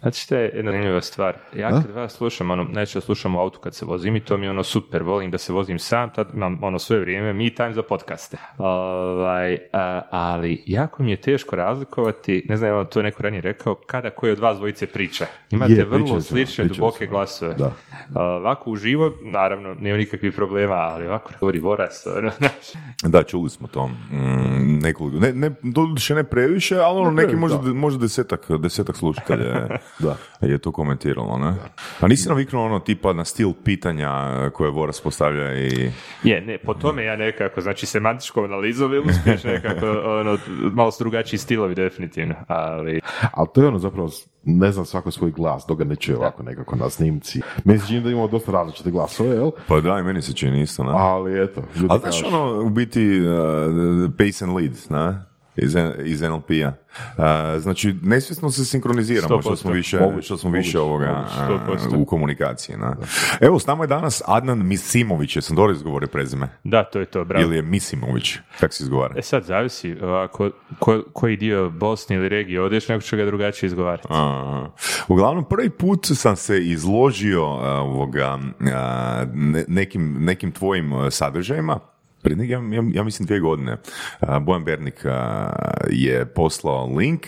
Znači, to je jedna zanimljiva stvar. Ja kad vas slušam, ono, najčešće slušam u autu kad se vozim i to mi je ono super, volim da se vozim sam, tad imam ono sve vrijeme, me time za podcaste. Ovaj, a, ali jako mi je teško razlikovati, ne znam, to je neko ranije rekao, kada koji od vas dvojice priča. Imate Je, vrlo slične, duboke se. glasove. Da. A, ovako uživo, naravno, nema nikakvih problema, ali ovako govori voras, ono. Da, čuli smo to. Mm, nekoliko, ne, ne, ne previše, ali ono neki možda, da. možda desetak, desetak slušatelja Da. je to komentiralo, ne? A nisi naviknuo ono tipa na stil pitanja koje Voras postavlja i... Je, ne, po tome ja nekako, znači semantičkom analizom je uspješ nekako, ono, malo su drugačiji stilovi definitivno, ali Ali to je ono zapravo, ne znam svako svoj glas, dok ga ne čuje ovako nekako na snimci. Meni se čini da imamo dosta različite glasove, jel? Pa da, i meni se čini isto, ne? Ali eto, Ali znaš ono, u biti, uh, pace and lead, ne? Iz, iz NLP-a. Uh, znači, nesvjesno se sinkroniziramo, što smo 100%. više, Moguće, što smo moguće, više ovoga moguće, 100%. uh, u komunikaciji. Ne? Evo, s nama je danas Adnan Misimović, jesam dobro izgovorio prezime? da, to je to, bravo. Ili je Misimović, kako se izgovara? E sad, zavisi, ako, ko, koji dio Bosne ili regije odeš, neko će ga drugačije izgovarati. A, Uglavnom, prvi put sam se izložio ovoga, nekim, nekim tvojim sadržajima, Prije nek- ja, ja, ja mislim dvije godine. Bojan Bernik je poslao link,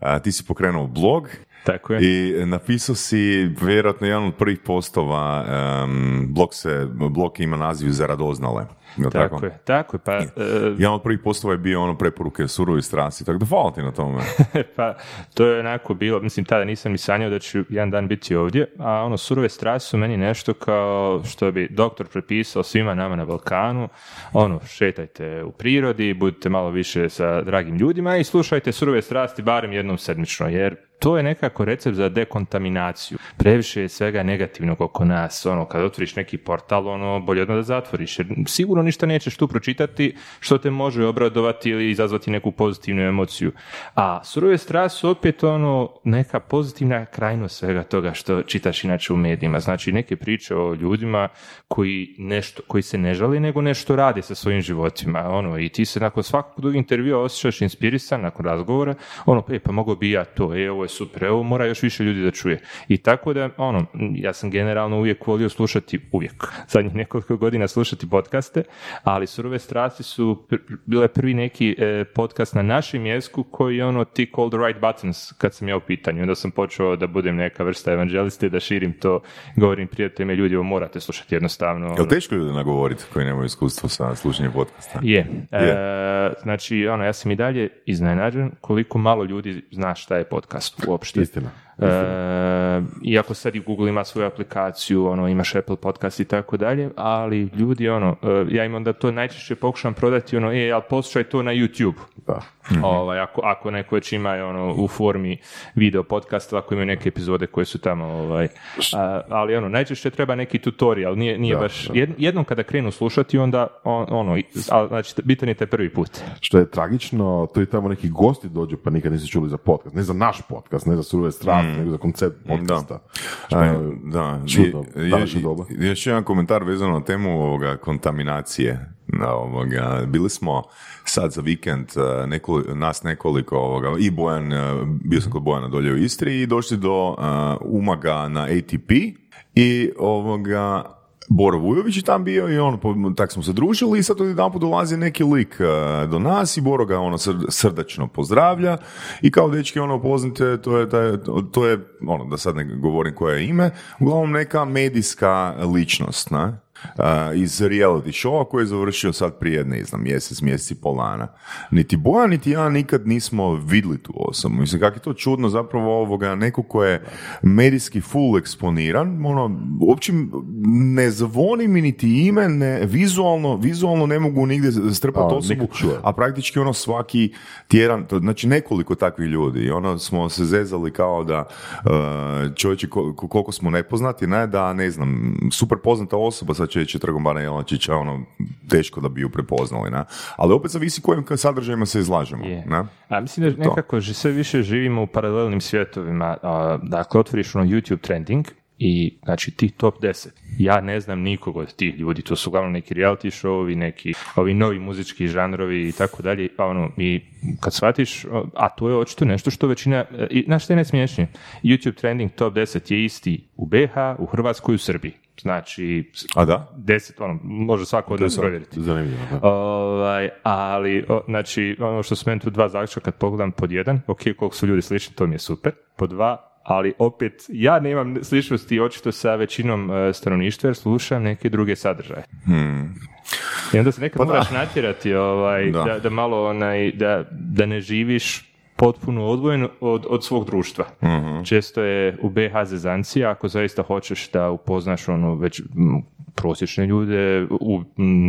a, ti si pokrenuo blog Tako je. i napisao si vjerojatno jedan od prvih postova, em, blog, se, blog ima naziv za radoznale. Jel Tako je, tako je, pa, e, Jedan od prvih postova je bio ono preporuke surovi strasti, tako da hvala ti na tome. pa to je onako bilo, mislim tada nisam ni sanjao da ću jedan dan biti ovdje, a ono surove strasti su meni nešto kao što bi doktor prepisao svima nama na Balkanu, ono šetajte u prirodi, budite malo više sa dragim ljudima i slušajte surove strasti barem jednom sedmično, jer to je nekako recept za dekontaminaciju. Previše je svega negativnog oko nas, ono, kad otvoriš neki portal, ono, bolje odmah da zatvoriš, jer sigurno ništa nećeš tu pročitati što te može obradovati ili izazvati neku pozitivnu emociju. A surove strasti su opet ono, neka pozitivna krajnost svega toga što čitaš inače u medijima. Znači, neke priče o ljudima koji nešto, koji se ne žali, nego nešto rade sa svojim životima, ono, i ti se nakon svakog drugog intervjua osjećaš inspirisan nakon razgovora, ono, e, pa mogu bi ja to, e, ovo super, e, ovo mora još više ljudi da čuje. I tako da, ono, ja sam generalno uvijek volio slušati, uvijek, zadnjih nekoliko godina slušati podcaste, ali surove strasti su pr- bile prvi neki e, podcast na našem jesku koji ono tick all the right buttons kad sam ja u pitanju. Onda sam počeo da budem neka vrsta evanđeliste, da širim to, govorim prijateljima i ljudi, ovo morate slušati jednostavno. Je ono. li teško ljudi nagovoriti koji nemaju iskustvo sa slušanjem podcasta? Je. E, znači, ono, ja sam i dalje iznenađen koliko malo ljudi zna šta je podcast uopšte. Istina. E, iako sad i Google ima svoju aplikaciju, ono, imaš Apple podcast i tako dalje, ali ljudi, ono, e, ja im onda to najčešće pokušam prodati, ono, e, ali poslušaj to na YouTube. Da. Ovaj, ako, ako neko već ima ono, u formi video podcasta, ako imaju neke epizode koje su tamo, ovaj, a, ali ono, najčešće treba neki tutorial, nije, nije Da, baš, da. jed- jednom kada krenu slušati, onda, on- ono, ali, znači, bitan je taj prvi put. Što je tragično, to i tamo neki gosti dođu pa nikad nisu čuli za podcast. Ne za naš podcast, ne za surove strasti, nego za koncept podcasta. Što A, je da, čudno, doba. i- Još jedan komentar vezano na temu ovoga kontaminacije. Na ovoga, bili smo sad za vikend eh, neko, nas nekoliko ovoga, i Bojan, eh, bio sam kod Bojana dolje u Istri i došli do eh, Umaga na ATP i ovoga Boro Vujović je tam bio i on, tak smo se družili i sad odjedanput dolazi neki lik eh, do nas i Boro ga ono sr- srdačno pozdravlja i kao dečki ono poznate, to je, to je ono da sad ne govorim koje je ime, uglavnom neka medijska ličnost, ne? Iz reality showa koji je završio sad prije, ne znam, mjesec, mjesec i pol dana. Niti Bojan, niti ja nikad nismo vidjeli tu osobu. Mislim, kako je to čudno zapravo ovoga, neko ko je medijski full eksponiran, ono, uopće ne zvoni mi niti ime, ne, vizualno, vizualno ne mogu nigdje strpati osobu, a praktički ono svaki tjedan, to, znači nekoliko takvih ljudi i ono smo se zezali kao da uh, čovječe ko- ko- koliko smo nepoznati, ne da ne znam, super poznata osoba sad Trgom Bana Jelačića, ono teško da bi ju prepoznali, ne? ali opet zavisi kojim sadržajima se izlažemo. Je. Ne? A mislim da nekako ži- sve više živimo u paralelnim svjetovima. Dakle, otvoriš ono YouTube trending i znači ti top 10. Ja ne znam nikog od tih ljudi, to su uglavnom neki reality showovi, neki ovi novi muzički žanrovi i tako dalje, pa ono, i kad shvatiš, a to je očito nešto što većina, i znaš što je najsmiješnije? YouTube trending top 10 je isti u BH, u Hrvatskoj i u Srbiji. Znači, A da? deset, ono, može svako od nas provjeriti. Zanimljivo, da. Ovaj, ali, o, znači, ono što su meni tu dva zaključka kad pogledam pod jedan, ok, koliko su ljudi slični, to mi je super. Pod dva, ali opet, ja nemam sličnosti očito sa većinom e, stanovništva jer slušam neke druge sadržaje. I onda se nekad Pa da. moraš natjerati ovaj, Da. da. Da, malo onaj, da, da ne živiš potpuno odvojeno od, od svog društva. Često je u BH zezancija ako zaista hoćeš da upoznaš ono već prosječne ljude u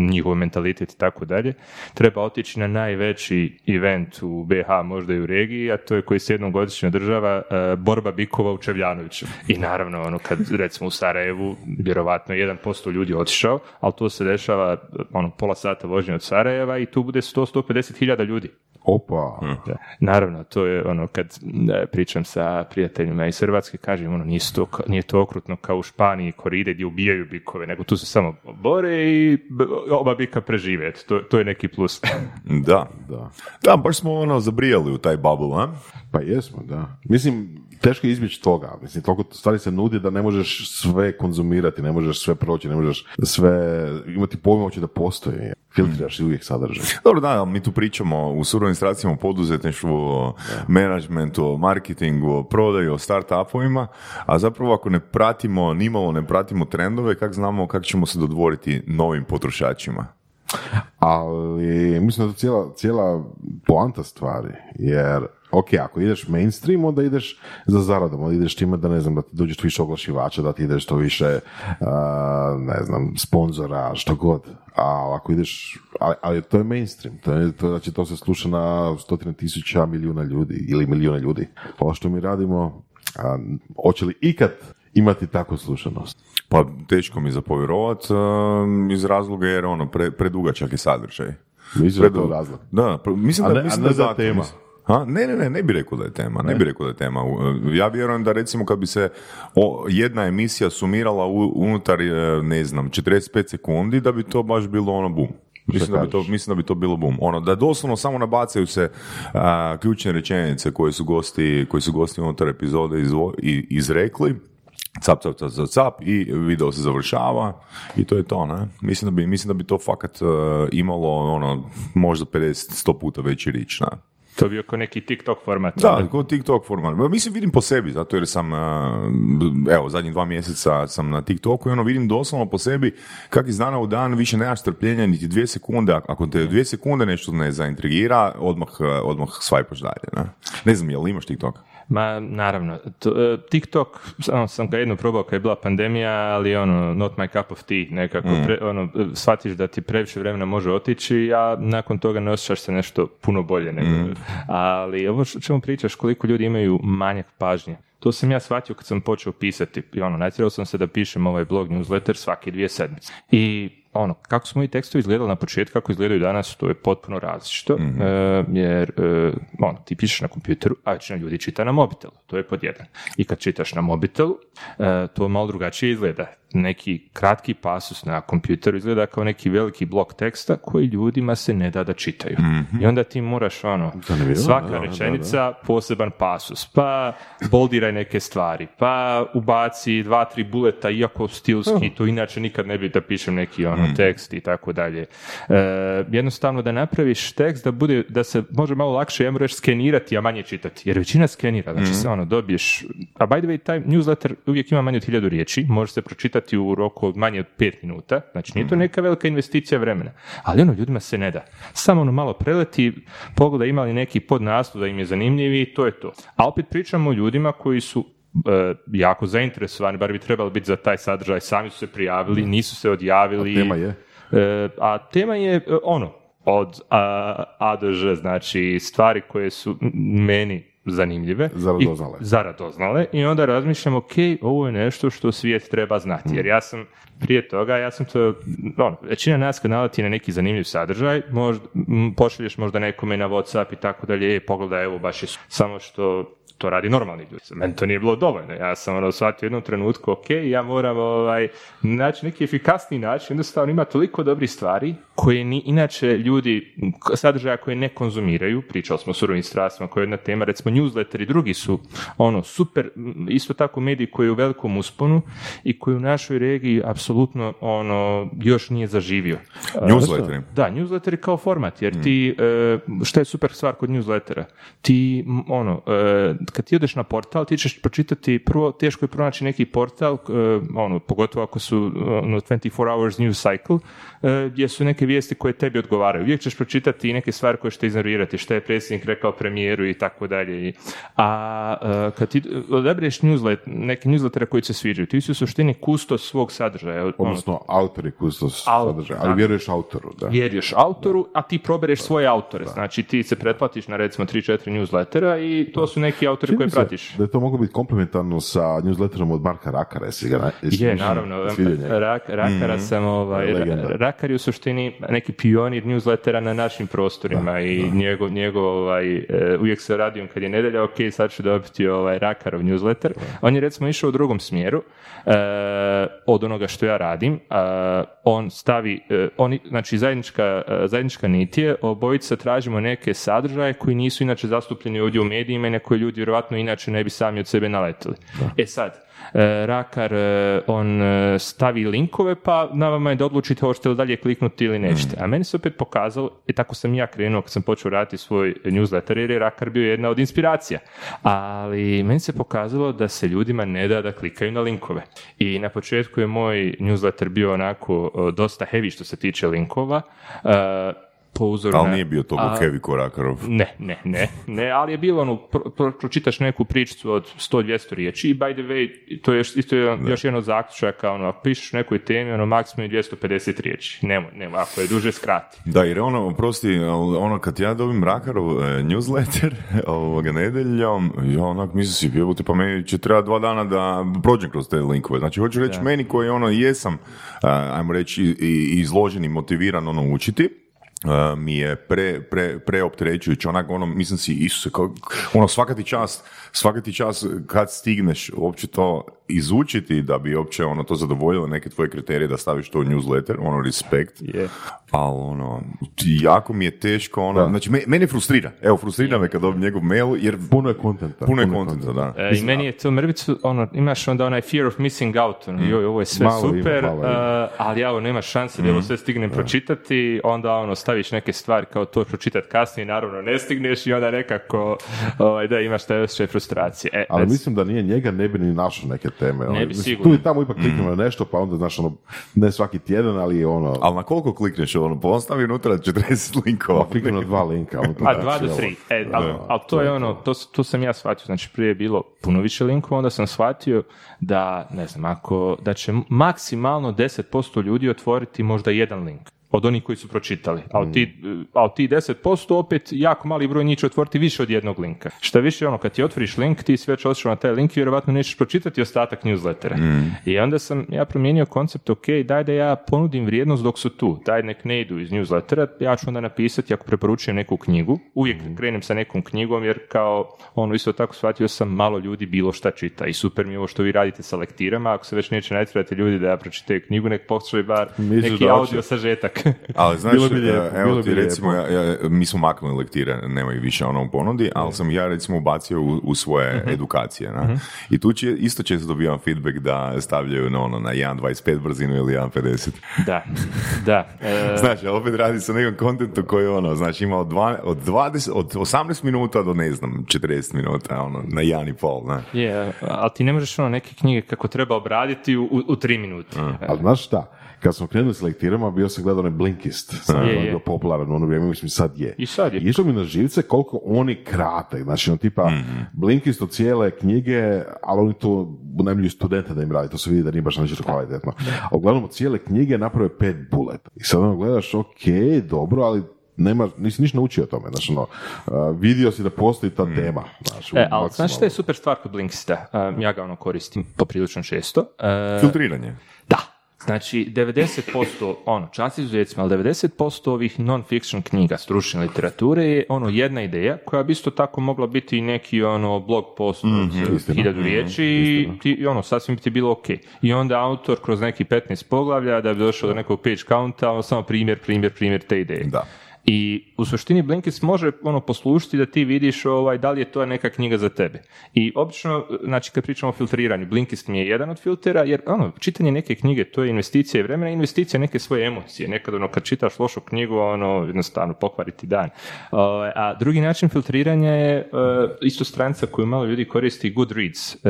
njihov mentalitet i tako dalje, treba otići na najveći event u BH, možda i u regiji, a to je koji se jednom godišnje održava e, borba bikova u Čevljanoviću. I naravno, ono, kad recimo u Sarajevu, vjerovatno 1% ljudi otišao, ali to se dešava ono, pola sata vožnje od Sarajeva i tu bude 100-150 hiljada ljudi. Opa, Da. Naravno, to je ono kad e, pričam sa prijateljima iz Hrvatske, kažem ono nije to, ka- nije to okrutno kao u Španiji koride gdje ubijaju bikove, nego tu se samo bore i oba bika prežive. To, to je neki plus. Da. da. Da, baš smo ono zabrijali u taj bubble, a? Pa jesmo, da. Mislim, teško je izbjeći toga. Mislim, toliko stvari se nudi da ne možeš sve konzumirati, ne možeš sve proći, ne možeš sve imati pojma uopće da postoji. Filtriraš i uvijek sadržaj. Dobro, da, mi tu pričamo u surovim stracijama o poduzetništvu, o menadžmentu, o marketingu, o prodaju, o start-upovima, a zapravo ako ne pratimo, nimalo ne pratimo trendove, kako znamo kako ćemo se dodvoriti novim potrošačima? Ali mislim da je to cijela, cijela poanta stvari, jer ok, ako ideš mainstream, onda ideš za zaradom, onda ideš time da ne znam, da ti dođeš više oglašivača, da ti ideš to više, a, ne znam, sponzora, što god. A ako ideš, ali, ali to je mainstream, to je, to, znači to se sluša na stotine tisuća milijuna ljudi ili milijuna ljudi. Ovo što mi radimo, a, hoće li ikad imati takvu slušanost? Pa teško mi za povjerovat um, iz razloga jer ono, pre, predugačak je sadržaj. Mislim da je to razlog. Da, pr- mislim A da, ne- mislim a ne da da je zato, Ha? Ne, ne, ne, ne bi rekao da je tema, ne, bi rekao da je tema. Ja vjerujem da recimo kad bi se o, jedna emisija sumirala u- unutar, e, ne znam, 45 sekundi, da bi to baš bilo ono bum. Mislim da, bi to, mislim da bi to bilo bum. Ono, da doslovno samo nabacaju se a, ključne rečenice koje su gosti, koji su gosti unutar epizode izvo- i, izrekli, cap, cap, cap, cap, cap i video se završava i to je to, ne? Mislim da bi, mislim da bi to fakat e, imalo ono, možda 50-100 puta veći rič, ne? To bi bio kao neki TikTok format. Da, kod TikTok format. Ma, Mislim, vidim po sebi, zato jer sam, evo, zadnjih dva mjeseca sam na TikToku i ono vidim doslovno po sebi kak iz dana u dan više nemaš strpljenja niti dvije sekunde. Ako te dvije sekunde nešto ne zaintrigira, odmah, odmah svajpaš dalje. Ne, ne znam, jel imaš TikTok? Ma, naravno. E, TikTok, samo sam ga jedno probao kad je bila pandemija, ali ono, not my cup of tea, nekako, pre- ono, e, shvatiš da ti previše vremena može otići, a nakon toga ne osjećaš se nešto puno bolje nego. Ali ovo što čemu pričaš, koliko ljudi imaju manjak pažnje. To sam ja shvatio kad sam počeo pisati. I ono, natjerao sam se da pišem ovaj blog newsletter svake dvije sedmice. I ono, kako smo i tekstovi izgledali na početku, kako izgledaju danas, to je potpuno različito, e, jer e, ono, ti pišeš na kompjuteru, a većina ljudi čita na mobitelu, to je pod jedan. I kad čitaš na mobitelu, e, to malo drugačije izgleda. Neki kratki pasus na kompjuteru izgleda kao neki veliki blok teksta koji ljudima se ne da da čitaju. I onda ti moraš ono, svaka da, da, rečenica, poseban pasus, pa boldiraj neke stvari, pa ubaci dva, tri buleta, iako stilski, to inače nikad ne bi da pišem neki ono tekst i tako dalje. E, jednostavno da napraviš tekst da bude, da se može malo lakše, ja reći, skenirati, a manje čitati, jer većina skenira, znači se ono dobiješ, a by the way, taj newsletter uvijek ima manje od hiljadu riječi, može se pročitati u roku od manje od pet minuta, znači nije to neka velika investicija vremena, ali ono ljudima se ne da. Samo ono malo preleti, pogleda ima li neki podnaslov da im je zanimljiv i to je to. A opet pričamo o ljudima koji su e, jako zainteresovani, bar bi trebali biti za taj sadržaj, sami su se prijavili, nisu se odjavili. Tema je? E, a tema je e, ono, od a, A do Ž, znači stvari koje su meni zanimljive. Za radoznale. I, za radoznale. I onda razmišljam, ok, ovo je nešto što svijet treba znati. Jer ja sam prije toga, ja sam to, ono, većina nas kad naleti na neki zanimljiv sadržaj, možda, m, pošalješ možda nekome na Whatsapp i tako dalje, "E, pogledaj, evo baš je su-" samo što to radi normalni ljudi. Meni to nije bilo dovoljno. Ja sam ono shvatio u jednom trenutku, ok, ja moram ovaj, naći neki efikasniji način, jednostavno ima toliko dobrih stvari koje ni inače ljudi, sadržaja koje ne konzumiraju, pričali smo o surovim strastima koja je jedna tema, recimo newsletteri drugi su ono super, isto tako mediji koji je u velikom usponu i koji u našoj regiji apsolutno ono još nije zaživio. Newsletteri. Da, newsletteri kao format, jer ti, e, šta je super stvar kod newslettera? Ti, ono, e, kad ti odeš na portal, ti ćeš pročitati, prvo, teško je pronaći neki portal, e, ono, pogotovo ako su ono, 24 hours news cycle, gdje su neke vijesti koje tebi odgovaraju. Uvijek ćeš pročitati i neke stvari koje ćete ignorirati, šta je predsjednik rekao premijeru i tako dalje. A e, kad ti odabereš newslet, neke newslettere koji se sviđaju, ti si u suštini kustos svog sadržaja. Ono, Odnosno, autori kustos Au- sadržaja, da. ali vjeruješ autoru, da. vjeruješ autoru, a ti probereš svoje autore. Znači ti se pretplatiš na recimo 3-4 newslettera i to su neki autori koje pratiš. Da je to moglo biti komplementarno sa newsletterom od Marka Rakara, jesi ga Je, naravno, rak, Rakara sam, ovaj, Legenda. Rakar je u suštini neki pionir newslettera na našim prostorima i njegov, njegov ovaj, e, uvijek se radio kad je nedelja, ok, sad ću dobiti ovaj Rakarov newsletter. On je recimo išao u drugom smjeru e, od onoga što ja radim. A, on stavi, e, oni, znači zajednička, e, zajednička nit je, obojica tražimo neke sadržaje koji nisu inače zastupljeni ovdje u medijima i na koje ljudi vjerojatno inače ne bi sami od sebe naletili. E sad, Rakar, e, on e, stavi linkove, pa na vama je da odlučite hoćete li dalje kliknuti ili nećete. A meni se opet pokazalo, i tako sam ja krenuo kad sam počeo raditi svoj newsletter, jer je Rakar bio jedna od inspiracija. Ali meni se pokazalo da se ljudima ne da da klikaju na linkove. I na početku je moj newsletter bio onako e, dosta heavy što se tiče linkova, e, po uzoru Ali na- nije bio toliko heavy ko Rakarov. ne, ne, ne, ne, ali je bilo ono, pro, pro- pročitaš neku pričicu od 100-200 riječi i by the way, to je još, isto je još jedan od zaključaka, ono, ako pišeš nekoj temi, ono, maksimum je 250 riječi, nema, nema, ako je duže skrati. Da, jer ono, oprosti, ali ono kad ja dobim Rakarov e, newsletter ovoga nedeljom, ja onak mislim si, jebote, pa meni će treba dva dana da prođem kroz te linkove. Znači, hoću reći meni koji ono jesam, a, ajmo reći, i- i izložen i motiviran ono učiti, mi je pre, pre, preopterećujuće, onak ono, mislim si, Isuse, kao, ono, svaka ti čas, svaka ti čas kad stigneš uopće to izučiti da bi uopće ono to zadovoljilo neke tvoje kriterije da staviš to u newsletter, ono, respekt, Je. ali ono, jako mi je teško, ono, znači me, mene frustrira, evo frustrira me kad dobijem njegov mail, jer Puno je kontenta. puno je kontenta, da. E, I meni je to mrvicu, ono, imaš onda onaj fear of missing out, ono, joj, ovo je sve Malo ima, super, malo ima. e, ali ja ovo nema šanse da ovo sve stignem pročitati, onda ono, staviš neke stvari kao to pročitati kasnije, naravno ne stigneš i onda nekako, ovaj, da, imaš taj osjećaj frustracije. E, Ali mislim da nije njega, ne bi ni našao neke teme. ono. bi Mislim. Tu i tamo ipak kliknemo na nešto, pa onda, znaš, ono, ne svaki tjedan, ali ono, Ali na koliko klikneš ono, pa on stavi unutra 40 linkova. pa kliknem na dva linka. ono, A da, dva do tri. E, ali, ali to je ono, to, to sam ja shvatio, znači prije je bilo puno više linkova, onda sam shvatio da, ne znam, ako, da će maksimalno 10% ljudi otvoriti možda jedan link od onih koji su pročitali. A od, ti, a od ti 10% opet jako mali broj njih će otvoriti više od jednog linka. Šta više ono, kad ti otvoriš link, ti si već otišao na taj link i vjerojatno nećeš pročitati ostatak newslettera. I onda sam ja promijenio koncept, ok, daj da ja ponudim vrijednost dok su tu, daj nek ne idu iz newslettera, ja ću onda napisati ako preporučujem neku knjigu, uvijek krenem sa nekom knjigom jer kao ono isto tako shvatio sam malo ljudi bilo šta čita i super mi je ovo što vi radite sa lektirama, ako se već neće natjerati ljudi da ja pročitaju knjigu, nek poslušaju bar neki audio sažetak. Ali znaš, Bilo bi lijepo, evo bilo ti bi recimo, ja, ja- mi smo maknuli lektire, nema ih više ono u ponudi, ali sam ja recimo ubacio u, u svoje Mhm. edukacije. Na? I tu će, isto često dobivam feedback da stavljaju na, ono, na 1.25 brzinu ili 1.50. da, da. E, Znaš, opet radi sa nekom kontentu koji ono, znači ima od, dva, od, 20, od 18 minuta do ne znam, 40 minuta, ono, na 1,5, znaš. je, ali ti ne možeš ono neke knjige kako treba obraditi u, u, u tri minute. E, Ali znaš šta, kad smo krenuli s lektirama, bio sam gledao onaj Blinkist, sad Je, je, popularan u ono vrijeme, mislim sad je. I sad je. Išlo mi na živce koliko oni krate, znači ono tipa Mhm. Blinkist od cijele knjige, ali oni to najbolji studenta da im radi, to se vidi da nije baš nađero kvalitetno. A uglavnom od cijele knjige naprave pet bullet. I sad ono gledaš, ok, dobro, ali nema, nisi ništa naučio o tome, znači, ono, uh, vidio si da postoji ta tema, znači, E, ali znaš što je super stvar kod Blinkista? Uh, ja ga ono koristim poprilično često. Uh, Filtriranje. Da. Znači, 90%, ono, čast izuzetcima, ali 90% ovih non-fiction knjiga stručne literature je ono jedna ideja koja bi isto tako mogla biti i neki ono blog post od Istina. hiljadu riječi i, ti, i ono, sasvim bi ti bilo ok. I onda autor kroz neki 15 poglavlja da bi došao do nekog page counta, ono samo primjer, primjer, primjer te ideje. Da. I u suštini Blinkist može ono poslušiti da ti vidiš ovaj, da li je to neka knjiga za tebe. I obično, znači kad pričamo o filtriranju, Blinkist mi je jedan od filtera, jer ono, čitanje neke knjige, to je investicija i vremena, investicija neke svoje emocije. Nekad ono, kad čitaš lošu knjigu, ono, jednostavno pokvariti dan. Ovaj, a drugi način filtriranja je eh, isto stranica koju malo ljudi koristi, Goodreads. Uh,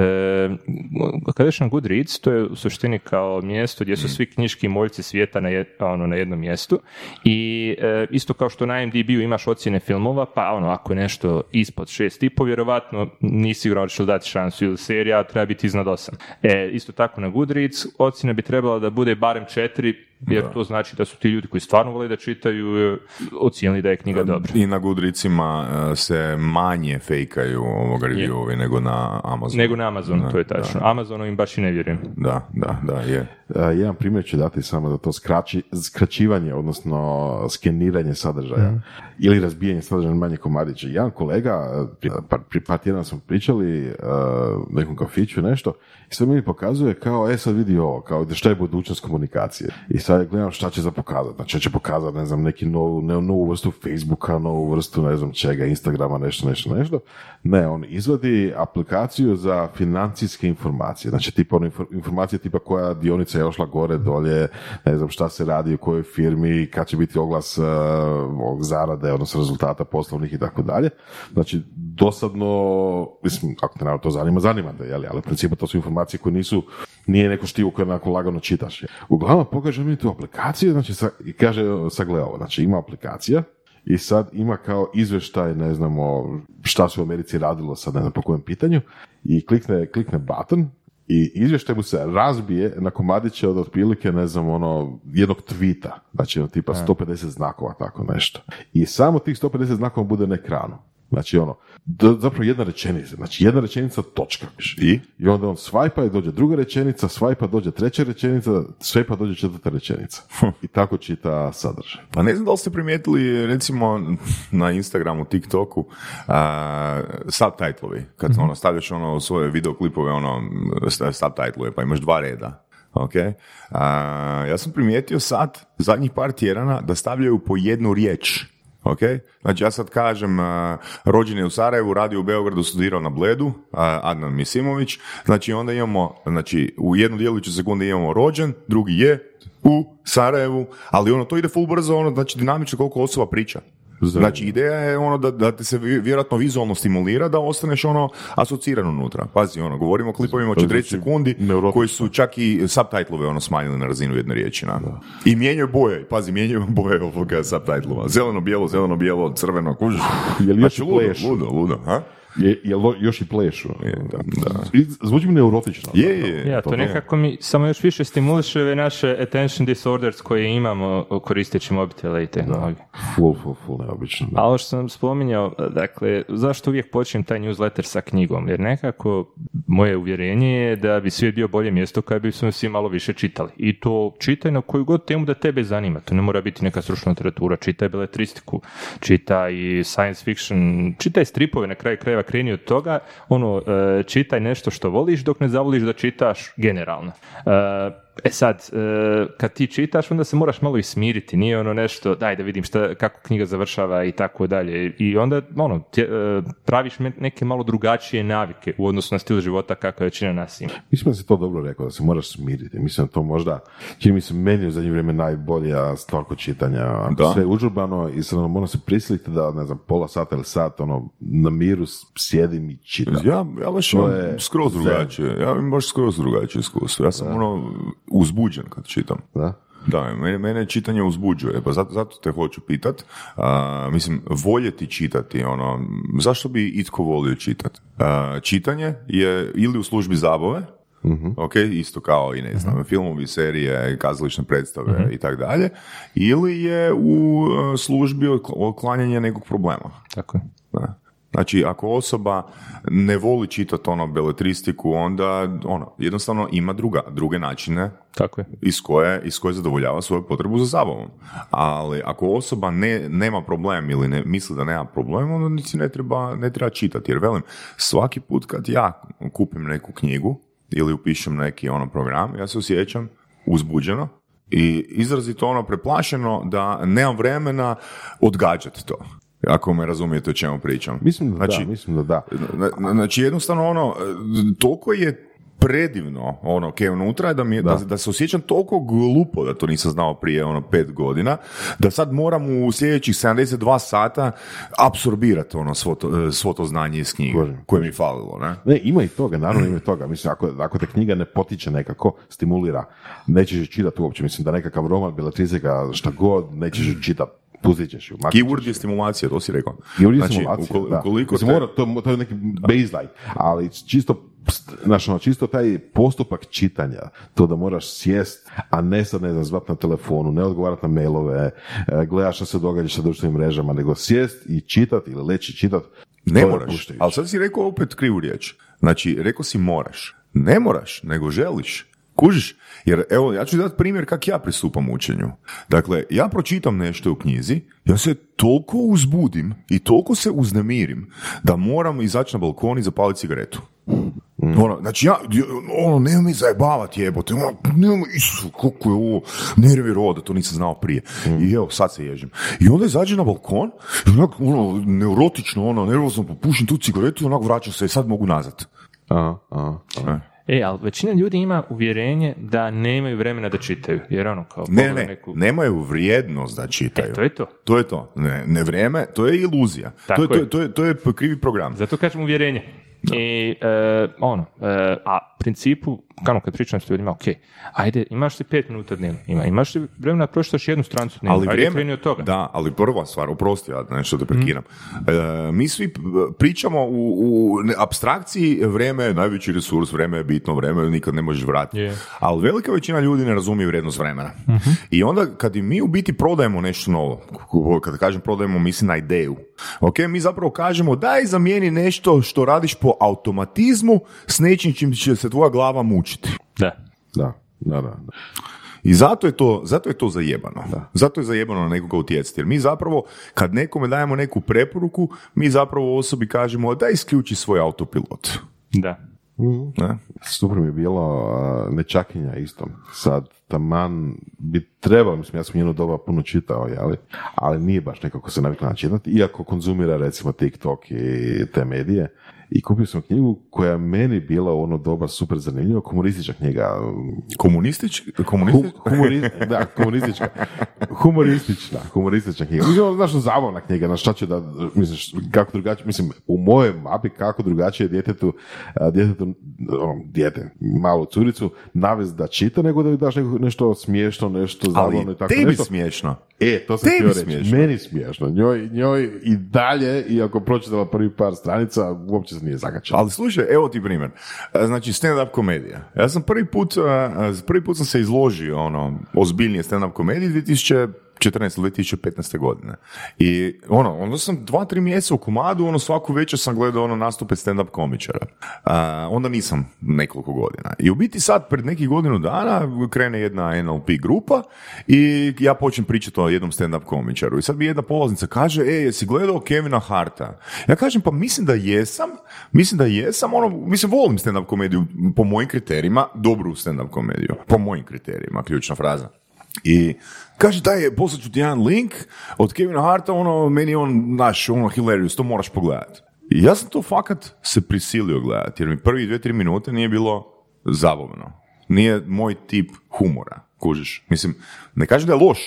kada ješ na Goodreads, to je u suštini kao mjesto gdje su svi knjiški moljci svijeta na, ono, na jednom mjestu i e, isto kao što na IMDb-u imaš ocjene filmova, pa ono, ako je nešto ispod šest i po, vjerovatno nisi li dati šansu ili serija treba biti iznad osam. E, isto tako na Goodreads ocjena bi trebala da bude barem četiri, jer to znači da su ti ljudi koji stvarno vole da čitaju e, ocijenili da je knjiga dobra. I na Goodreadsima e, se manje fejkaju ovoga reviewovi nego na Amazonu. Nego na Amazonu, to je tačno. Amazonu im baš i ne vjerujem. Da, da, da, je. A, jedan primjer ću dati samo da to skraći, skraćivanje, odnosno skeniranje sadržaja ili razbijanje sadržaja na manje komadiće. Jedan kolega, prije par, tjedana smo pričali uh, nekom kafiću nešto i sad mi pokazuje kao, e sad vidi ovo, kao šta je budućnost komunikacije. I sad ja gledam šta će za pokazati. Znači će pokazati, ne znam, neki novu, ne, novu vrstu Facebooka, novu vrstu, ne znam čega, Instagrama, nešto, nešto, nešto. Ne, on izvadi aplikaciju za financijske informacije. Znači tipa ono infor- informacije tipa koja dionica je ošla gore, dolje, ne znam šta se radi u kojoj firmi, kad će biti oglas uh, zarade, odnosno rezultata poslovnih i tako dalje. Znači, dosadno, mislim, ako te naravno to zanima, zanima te, jeli, ali u principu to su informacije koje nisu, nije neko štivo koje onako lagano čitaš. Uglavnom, pokaže mi tu aplikaciju, znači, sa, i kaže, sagle ovo, znači, ima aplikacija, i sad ima kao izvještaj, ne znamo šta se u Americi radilo sad, ne znam po kojem pitanju, i klikne, klikne button i izvještaj mu se razbije na komadiće od otprilike, ne znam, ono, jednog tvita, znači ono, tipa 150 znakova, tako nešto. I samo tih 150 znakova bude na ekranu. Znači ono, d- zapravo jedna rečenica, znači jedna rečenica točka. I? I onda on svajpa i dođe druga rečenica, svajpa dođe treća rečenica, svajpa dođe četvrta rečenica. I tako čita sadržaj. Pa ne znam da li ste primijetili, recimo, na Instagramu, TikToku, a, subtitlovi. Kad ono, stavljaš ono, svoje videoklipove, ono, subtitluje, pa imaš dva reda. Ok? A, ja sam primijetio sad, zadnjih par tjedana, da stavljaju po jednu riječ. Ok? Znači ja sad kažem, rođen je u Sarajevu, radio u Beogradu, studirao na Bledu, Adnan Misimović, znači onda imamo, znači u jednu djelujuću sekunde imamo rođen, drugi je u Sarajevu, ali ono to ide full brzo, ono znači dinamično koliko osoba priča. Znači ideja je ono da, da te se vjerojatno vizualno stimulira da ostaneš ono asociran unutra. Pazi, ono, govorimo o klipovima od To 40 znači sekundi koji su čak i subtitlove ono smanjili na razinu jedne riječi. Na. I mijenjaju boje, pazi, mijenjaju boje ovoga subtitlova. Zeleno, bijelo, zeleno, bijelo, crveno, kužiš. Jel još Znači, ludo, plešu? ludo, ludo, ha? Je, je lo- još i plešu. da, da. I Zvuči mi neurotično. Je, je, Ja, to nekako mi samo još više stimuliše ove naše attention disorders koje imamo koristeći mobitele i tehnologije. Full, full, full neobično. da. A ovo što sam spominjao, dakle, zašto uvijek počnem taj newsletter sa knjigom? Jer nekako moje uvjerenje je da bi svijet bio bolje mjesto kada bi smo svi malo više čitali. I to čitaj na koju god temu da tebe zanima. To ne mora biti neka stručna literatura. Čitaj beletristiku, čitaj science fiction, čitaj stripove na kraju krajeva kreni od toga, ono, e, čitaj nešto što voliš dok ne zavoliš da čitaš generalno. E, sad, e, kad ti čitaš, onda se moraš malo i smiriti, nije ono nešto, daj da vidim šta, kako knjiga završava i tako dalje. I onda, ono, tje- e, praviš neke malo drugačije navike u odnosu na stil života kakav većina nas ima. Mislim da si to dobro rekao, da se moraš smiriti. Mislim da to možda, čini mi se meni u zadnje vrijeme najbolja stvar kod čitanja. Ako Da. Sve je užurbano i sad ono, moram se prisiliti da, ne znam, pola sata ili sat, ono, na miru s- sjedim i čitam. Ja, ja baš je skroz drugačije. Ja imam baš skroz drugačije iskustvo. Ja sam ono uzbuđen kad čitam. Da? Da, mene, mene čitanje uzbuđuje, pa zato, zato te hoću pitat. A, mislim, voljeti čitati, ono, zašto bi itko volio čitati? Čitanje je ili u službi zabave, ok, isto kao i ne znam, filmovi, serije, kazališne predstave i tako dalje, ili je u e, službi otkl- otklanjanja nekog problema. Tako je. Da. Znači, ako osoba ne voli čitati ono beletristiku, onda ono, jednostavno ima druga, druge načine Tako je. iz koje, iz koje zadovoljava svoju potrebu za zabavom. Ali ako osoba ne, nema problem ili ne misli da nema problem, onda niti ne treba, ne treba čitati. Jer velim, svaki put kad ja kupim neku knjigu ili upišem neki ono program, ja se osjećam uzbuđeno i izrazito ono preplašeno da nemam vremena odgađati to. Ako me razumijete o čemu pričam. Mislim da znači, da, mislim da da. na- na- Znači jednostavno ono, toliko je predivno ono ke unutra da, mi je, da. da se osjećam toliko glupo da to nisam znao prije ono pet godina, da sad moram u sljedećih 72 sata apsorbirati ono svo to, svo to znanje iz knjige Kužim, koje mi je falilo. Ne? Ne, ima i toga, naravno ima i toga. Mislim, ako, ako te knjiga ne potiče nekako, stimulira, nećeš čitati uopće. Mislim da nekakav roman, beletrizika, šta god, nećeš čitati. Pustit ćeš ju. Keyword je stimulacija, to si rekao. I ovdje znači, simulacija, ukol- da. ukoliko te- mora, to, to je neki baseline, ali čisto Znaš, ono, čisto taj postupak čitanja, to da moraš sjest, a ne sad, ne znam, zvat na telefonu, ne odgovarati na mailove, e, gledaš što se događa sa društvenim mrežama, nego sjest i čitat ili leći čitat, Ne je moraš, ali sad si rekao opet krivu riječ. Znači, rekao si moraš. Ne moraš, nego želiš. Kužiš? Jer evo, ja ću dati primjer kak ja pristupam učenju. Dakle, ja pročitam nešto u knjizi, ja se toliko uzbudim i toliko se uznemirim da moram izaći na balkon i zapaliti cigaretu. Ono, znači ja, ono, nema mi zajebavati jebote, ono, nema, isu, koliko je ovo, nervi roda, to nisam znao prije. I evo, sad se ježim. I onda izađe na balkon, i onak, ono, neurotično, ono, nervozno popušim tu cigaretu i onak vraćam se i sad mogu nazad. Aha, aha, aha. E, ali većina ljudi ima uvjerenje da nemaju vremena da čitaju, jer ono kao... Ne, ne, neku... nemaju vrijednost da čitaju. E, to je to. To je to. Ne, ne vrijeme, to je iluzija. Tako to, je, je. to, je, to, je, to je krivi program. Zato kažem uvjerenje. I e, ono, e, a principu, kao kad pričam s ljudima, ok, ajde, imaš li pet minuta dnevno? Ima, imaš li vremena da pročitaš jednu stranicu dnevno? Ali ajde, vrijeme, od toga. da, ali prva stvar, oprosti, ja nešto da prekiram. E, mi svi pričamo u, u abstrakciji, vrijeme je najveći resurs, vrijeme je bitno, vrijeme nikad ne možeš vratiti. Je. Ali velika većina ljudi ne razumije vrijednost vremena. I onda kad i mi u biti prodajemo nešto novo, kada kažem prodajemo, mislim na ideju. Ok, mi zapravo kažemo daj zamijeni nešto što radiš po automatizmu s nečim čim će se tvoja glava mučiti. Da. Da, da, da. I zato je to, zato je to zajebano. Zato je zajebano na nekoga utjecati. Jer mi zapravo, kad nekome dajemo neku preporuku, mi zapravo osobi kažemo da isključi svoj autopilot. Da. Ne? Super mi je bilo a, nečakinja isto. Sad, taman bi trebao, mislim, ja sam njeno doba puno čitao, jeli? ali nije baš nekako se navikla na čitati, iako konzumira recimo TikTok i te medije. I kupio sam knjigu koja je meni bila ono doba super zanimljiva, komunistička knjiga. Komunistički? Hu, komunistički? humori- da, komunistička. Humoristična, humoristična knjiga. Mislim, ono, znaš, zabavna knjiga, na šta će da, misliš, kako drugačije, mislim, u mojem mapi kako drugačije djetetu, djetetu, ono, dijete, malu curicu, navest da čita, nego da daš neko, nešto smiješno, nešto zabavno i Ali tako tebi nešto. smiješno. E, to sam Tebi htio reći. smiješno. Meni smiješno. Njoj, njoj i dalje, iako pročitala prvi par stranica, uopće se nije zakačala. Ali slušaj, evo ti primjer. E, Znači, stand-up komedija. Ja sam prvi put, e, prvi put sam se izložio, ono, ozbiljnije stand-up komediji 2014. 2015. godine. I ono, onda sam dva, tri mjeseca u komadu, ono svaku večer sam gledao ono nastupe stand-up komičara. A, onda nisam nekoliko godina. I u biti sad, pred nekih godinu dana, krene jedna NLP grupa i ja počnem pričati o jednom stand-up komičaru. I sad mi jedna polaznica kaže, e, jesi gledao Kevina Harta? Ja kažem, pa mislim da jesam, mislim da jesam, ono, mislim, volim stand-up komediju po mojim kriterijima, dobru stand-up komediju, po mojim kriterijima, ključna fraza. I kaže, daj, poslat ću ti jedan link od Kevina Harta, ono, meni on, naš, ono, hilarious, to moraš pogledati. I ja sam to fakat se prisilio gledati, jer mi prvi dvije, tri minute nije bilo zabavno. Nije moj tip humora, kužiš. Mislim, ne kažem da je loš,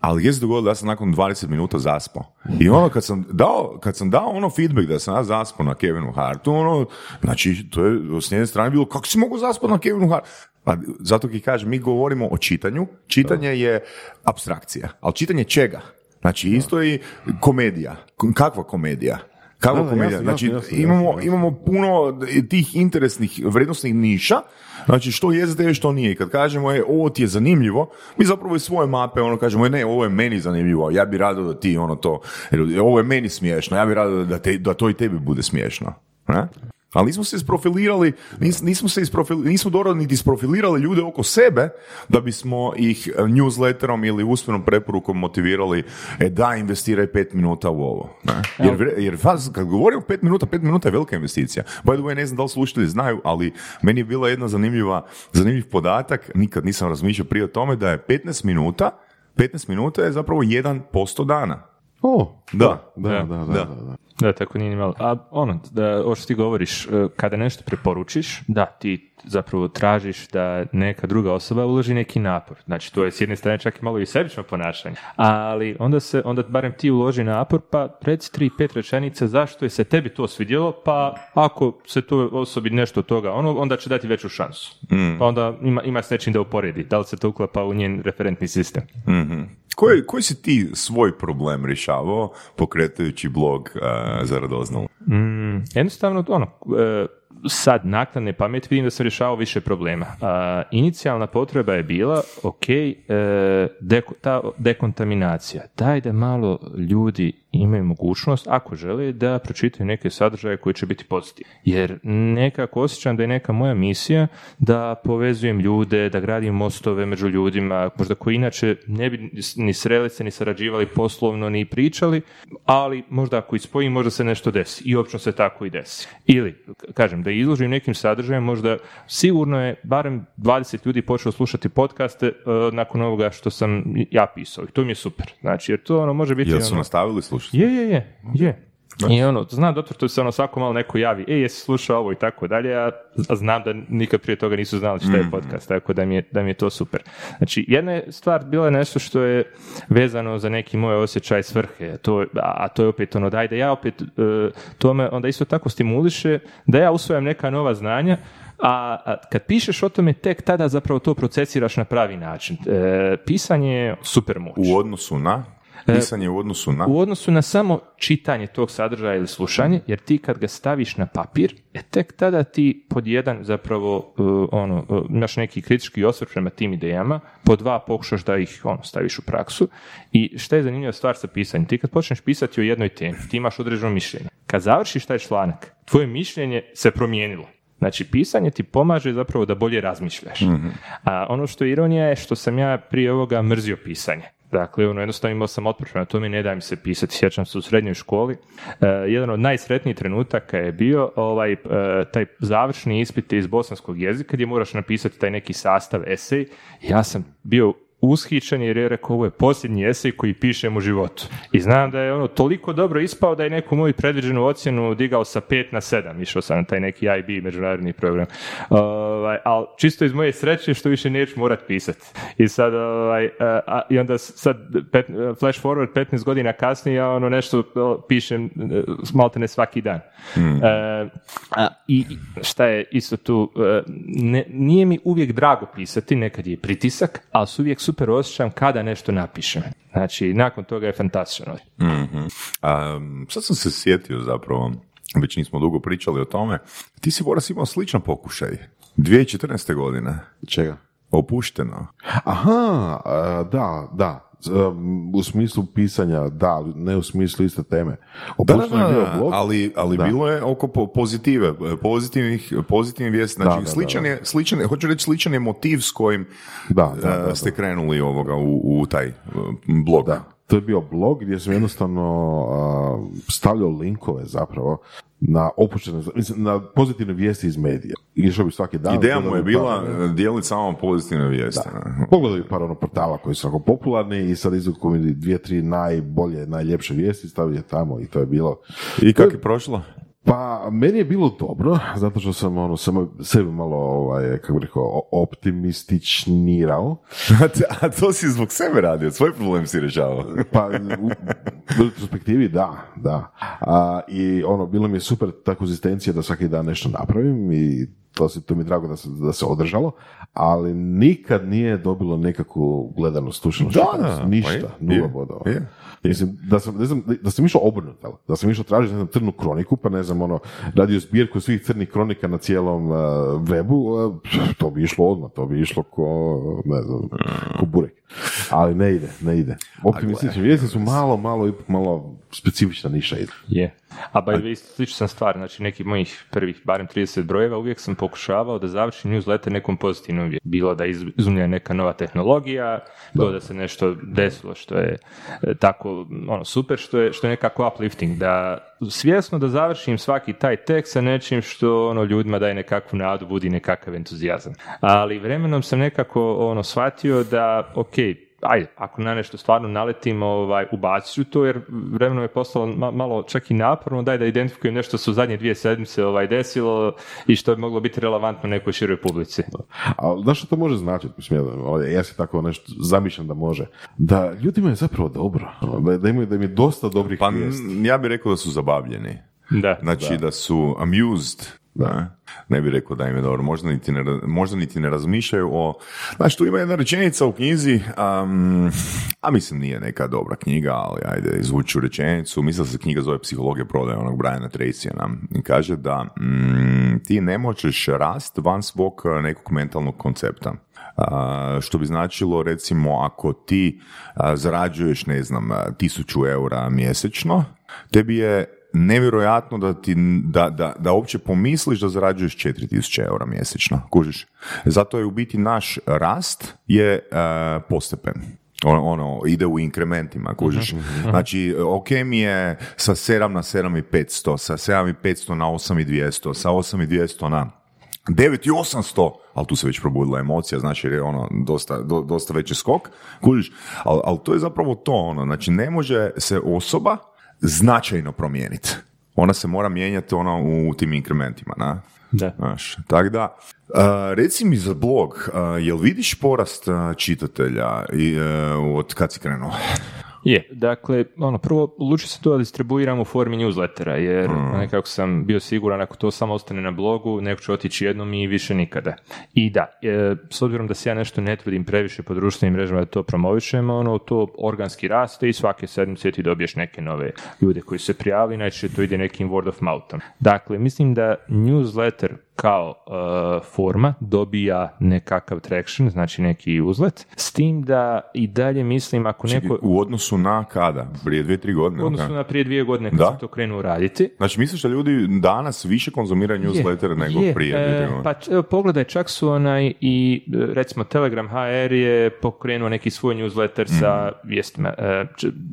ali je se dogodilo da sam nakon 20 minuta zaspao. I ono kad sam dao, kad sam dao ono feedback da sam ja zaspao na Kevinu Hartu, ono, znači to je s njene strane bilo, kako si mogu zaspati na Kevinu Hartu? Pa zato ti kažem, mi govorimo o čitanju, čitanje je abstrakcija, ali čitanje čega? Znači isto i komedija. Kakva komedija? Kako Da, da, komedija? jasno, znači, jasno, jasno, imamo, imamo puno tih interesnih, vrednostnih niša, znači što je za tebe, što nije. I kad kažemo, e, ovo ti je zanimljivo, mi zapravo iz svoje mape ono kažemo, e, ne, ovo je meni zanimljivo, ja bi rado da ti ono to, ovo je meni smiješno, ja bi rado da, te, da to i tebi bude smiješno. Ne? Ali nismo se isprofilirali, nis- nismo se isprofilirali, nismo dobro niti isprofilirali ljude oko sebe da bismo ih e, newsletterom ili usmenom preporukom motivirali, e da, investiraj pet minuta u ovo. Ne? Jer, jer faz, kad govorim pet minuta, pet minuta je velika investicija. By the way, ne znam da li slušatelji znaju, ali meni je bila jedna zanimljiva, zanimljiv podatak, nikad nisam razmišljao prije o tome, da je 15 minuta, 15 minuta je zapravo 1% dana. O, Da. da, da, da, da, Da. da. Da, tako nije ni malo. A ono, da, ovo što ti govoriš, e, kada nešto preporučiš, da, ti zapravo tražiš da neka druga osoba uloži neki napor. Znači, to je s jedne strane čak i malo i sebično ponašanje. Ali onda se, onda barem ti uloži napor, pa reci tri, pet rečenica zašto je se tebi to svidjelo, pa ako se to osobi nešto od toga, ono, onda će dati veću šansu. Pa onda ima, ima s nečim da uporedi, da li se to uklapa u njen referentni sistem. Koji, koji si ti svoj problem rješavao pokretajući blog uh, za radoznalu? Mm, jednostavno, ono, e, sad naknadne pamet vidim da sam rješavao više problema. A, inicijalna potreba je bila, ok, e, deko- ta dekontaminacija. Daj da malo ljudi imaju mogućnost, ako žele, da pročitaju neke sadržaje koji će biti pozitivni. Jer nekako osjećam da je neka moja misija da povezujem ljude, da gradim mostove među ljudima, možda koji inače ne bi ni sreli se, ni sarađivali poslovno, ni pričali, ali možda ako ih spojim, možda se nešto desi. I općno se tako i desi. Ili, kažem, da izložim nekim sadržajem, možda sigurno je barem 20 ljudi počelo slušati podcaste e, nakon ovoga što sam ja pisao. I to mi je super. Znači, jer to ono može biti... Jel su ono- nastavili slušati? Je, je, je, je. I ono, znam doktor, to se ono svako malo neko javi, e, jesi slušao ovo i tako dalje, a a znam da nikad prije toga nisu znali šta je podcast, tako da mi je, da mi je to super. Znači, jedna je stvar bila je nešto što je vezano za neki moj osjećaj svrhe, a to, a, to je opet ono, daj da ja opet e, tome onda isto tako stimuliše, da ja usvojam neka nova znanja, a, a kad pišeš o tome, tek tada zapravo to procesiraš na pravi način. E, pisanje je super moć. U odnosu na? Pisanje u odnosu na? U odnosu na samo čitanje tog sadržaja ili slušanje, jer ti kad ga staviš na papir, e tek tada ti pod jedan zapravo uh, ono, uh, imaš neki kritički osvrt prema tim idejama, po dva pokušaš da ih ono, staviš u praksu i šta je zanimljiva stvar sa pisanjem? Ti kad počneš pisati o jednoj temi, ti imaš određeno mišljenje. Kad završiš taj članak, tvoje mišljenje se promijenilo. Znači, pisanje ti pomaže zapravo da bolje razmišljaš. A ono što je ironija je što sam ja prije ovoga mrzio pisanje. Dakle, ono, jednostavno imao sam otpor prema tome, ne da mi se pisati. Sjećam se u srednjoj školi. E, jedan od najsretnijih trenutaka je bio ovaj, e, taj završni ispit iz bosanskog jezika gdje moraš napisati taj neki sastav, esej. Ja sam bio ushićen jer je rekao ovo je posljednji esej koji pišem u životu. I znam da je ono toliko dobro ispao da je neku moju predviđenu ocjenu digao sa 5 na 7. Išao sam na taj neki IB međunarodni program. Ovaj, ali čisto iz moje sreće što više neću morat pisati. I sad ovaj, a, i onda sad pet, flash forward 15 godina kasnije ja ono nešto pišem e, malte ne svaki dan. E, a, I šta je isto tu, e, ne, nije mi uvijek drago pisati, nekad je pritisak, ali se uvijek super osjećam kada nešto napišem. Znači, nakon toga je fantastično. Mhm. Um, sad sam se sjetio zapravo, već nismo dugo pričali o tome, ti si Boras imao sličan pokušaj. 2014. godine. Čega? Opušteno. Aha, da, da. U smislu pisanja, da, ali ne u smislu iste teme. Da, da, Opušteno je bio da, blog. ali, ali Da. bilo je oko po- pozitive, pozitivnih, pozitivnih vijesti. Znači, Da, da, sličan, da, Je, sličan je, hoću reći, sličan je motiv s kojim Da, da, eh, da, da. ste krenuli ovoga u, u taj eh, blog. Da, to je bio blog gdje sam jednostavno a, stavljao linkove zapravo na opuštene, mislim, na pozitivne vijesti iz medija. Išao bi svaki dan. Ideja mu je bi bila par- dijeliti samo pozitivne vijesti. Pogledao bi par ono portala koji su jako popularni i sad izvuku mi dvije, tri najbolje, najljepše vijesti, stavio je tamo i to je bilo. I kako je prošlo? Pa, meni je bilo dobro, zato što sam ono, samo sebe malo, ovaj, kako bi rekao, optimističnirao. A to si zbog sebe radio, svoj problem si rješavao. Pa, u- U retrospektivi, da, da. A, I ono, bilo mi je super ta konzistencija da svaki dan nešto napravim i to, se, to mi je drago da se, da se održalo, ali nikad nije dobilo nekakvu gledanost, slušanost, pa ništa, je, nula bodova. Mislim, da sam, ne znam, da sam išao obrnuto, da sam išao tražiti ne znam, crnu kroniku, pa ne znam, ono, radio zbirku svih crnih kronika na cijelom uh, webu, uh, to bi išlo odmah, to bi išlo ko, ne znam, ko burek. Ali ne ide, ne ide. Optimistični vijesti su malo, malo, ipak malo specifična niša ide. Je. A by the way, slična stvar, znači nekih mojih prvih, barem 30 brojeva, uvijek sam pokušavao da završim newsletter nekom pozitivnom. Bilo da iz- izumlja neka nova tehnologija, bilo da se nešto desilo što je e, tako ono, super, što je, što je nekako uplifting, da svjesno da završim svaki taj tekst sa nečim što ono ljudima daje nekakvu nadu, budi nekakav entuzijazam. Ali vremenom sam nekako ono shvatio da, ok, ajde, ako na nešto stvarno naletim, ovaj, ubacit ću to, jer vremenom je postalo ma- malo čak i naporno, daj da identifikujem nešto što se u zadnje dvije sedmice ovaj, desilo i što bi moglo biti relevantno nekoj široj publici. Ali znaš što to može značiti? Mislim, ja, ovaj, ja si tako nešto zamišljam da može. Da ljudima je zapravo dobro. Da, da imaju, da im je dosta dobrih Pa ja bih rekao da su zabavljeni. Da. Znači da, su amused. Da. Ne bih rekao da im je dobro. Možda niti ne, možda niti ne razmišljaju o... Znači, tu ima jedna rečenica u knjizi, um, a mislim nije neka dobra knjiga, ali ajde, izvuću rečenicu. Mislim da se knjiga zove Psihologija prodaje onog Briana Tracyja. I kaže da mm, ti ne možeš rast van svog nekog mentalnog koncepta. A, što bi značilo recimo ako ti a, zarađuješ ne znam tisuću eura mjesečno, tebi je nevjerojatno da, ti, da, da, da uopće pomisliš da zarađuješ 4000 eura mjesečno, kužiš. Zato je u biti naš rast je a, postepen. Ono, ono, ide u inkrementima, kužiš. Znači, ok mi je sa 7 na 7500, sa 7500 na 8200, sa 8200 na 9800, ali tu se već probudila emocija, znači jer je ono dosta, do- dosta veći skok, kužiš, ali, ali to je zapravo to, ono, znači ne može se osoba značajno promijeniti. Ona se mora mijenjati ono u tim inkrementima, na? Da. Znaš, tako da, a, reci mi za blog, a, jel vidiš porast a, čitatelja i, e, od kad si krenuo? Je, dakle, ono, prvo, odlučio se to da distribuiram u formi newslettera, jer nekako sam bio siguran ako to samo ostane na blogu, neko će otići jednom i više nikada. I da, e, s obzirom da se ja nešto ne trudim previše po društvenim mrežama da to promovišem, ono, to organski raste i svake sedmice ti dobiješ neke nove ljude koji se prijavi, najčešće to ide nekim word of mouthom. Dakle, mislim da newsletter kao e, forma dobija nekakav traction, znači neki uzlet, s tim da i dalje mislim ako neko... U odnosu na kada? Prije dvije, tri godine? U odnosu na prije dvije godine kad Da? sam to krenuo raditi. Znači, misliš da ljudi danas više konzumiraju newsletter nego je, prije? e, pa evo, pogledaj, čak su onaj i e, recimo Telegram HR je pokrenuo neki svoj newsletter sa Mhm. vijestima. E,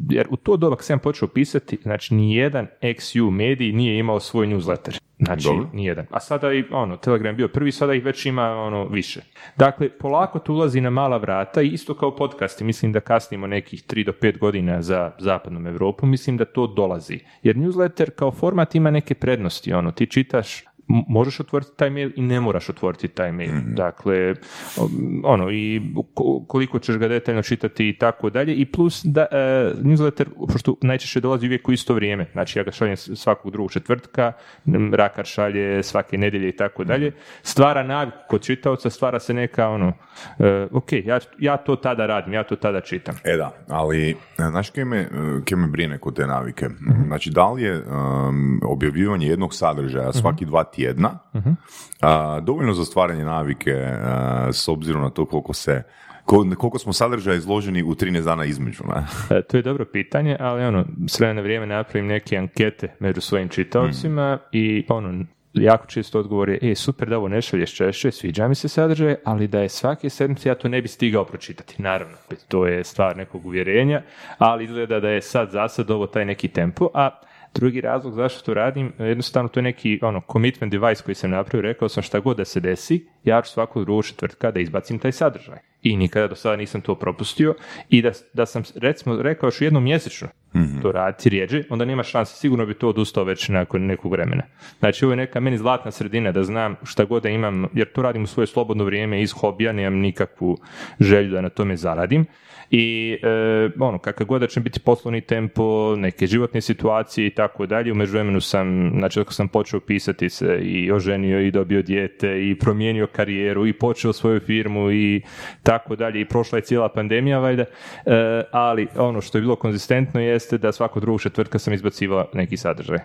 jer u to doba kad sam počeo pisati, znači nijedan XU medij nije imao svoj newsletter. Znači, Dobro. nijedan. A sada i, ono, Telegram bio prvi, sada ih već ima, ono, više. Dakle, polako to ulazi na mala vrata i isto kao podcasti, mislim da kasnimo nekih 3 do 5 godina za zapadnom Europu, mislim da to dolazi. Jer newsletter kao format ima neke prednosti, ono, ti čitaš možeš otvoriti taj mail i ne moraš otvoriti taj mail. Dakle, o- ono, i ko- koliko ćeš ga detaljno čitati i tako dalje. I plus da e, newsletter, pošto najčešće dolazi uvijek u isto vrijeme, znači ja ga šaljem svakog drugog četvrtka, m, Rakar šalje svake nedjelje i tako dalje, stvara naviku kod čitaoca, stvara se neka ono, e, ok, ja, ja to tada radim, ja to tada čitam. E da, ali e, znaš kaj me, e, kaj me brine kod te navike? Znači, da li je um, objavljivanje jednog sadržaja svaki dva tjedna a, dovoljno za stvaranje navike a, s obzirom na to koliko se ko- koliko smo sadržaja izloženi u 13 dana između, ne? E, to je dobro pitanje, ali ono, s vremena na vrijeme napravim neke ankete među svojim čitaocima i ono, jako često odgovor je, e, super da ovo ne šalješ češće, sviđa mi se sadržaj, ali da je svake sedmice ja to ne bi stigao pročitati. Naravno, to je stvar nekog uvjerenja, ali izgleda da je sad za sad ovo taj neki tempo, a Drugi razlog zašto to radim, jednostavno to je neki ono, commitment device koji sam napravio, rekao sam šta god da se desi, ja ću svakog drugog četvrtka da izbacim taj sadržaj. I nikada do sada nisam to propustio. I da, da sam recimo rekao još jednom mjesečno to raditi rijeđe, onda nema šanse, sigurno bi to odustao već nakon nekog vremena. Znači ovo je neka meni zlatna sredina da znam šta god da imam, jer to radim u svoje slobodno vrijeme iz hobija, nemam nikakvu želju da na tome zaradim. I e, ono, kakav god da će biti poslovni tempo, neke životne situacije i tako dalje, u međuvremenu sam, znači ako sam počeo pisati se i oženio i dobio dijete i promijenio karijeru i počeo svoju firmu i tako dalje i prošla je cijela pandemija valjda, e, ali ono što je bilo konzistentno jeste da svako drugog četvrtka sam izbacivao neki sadržaj.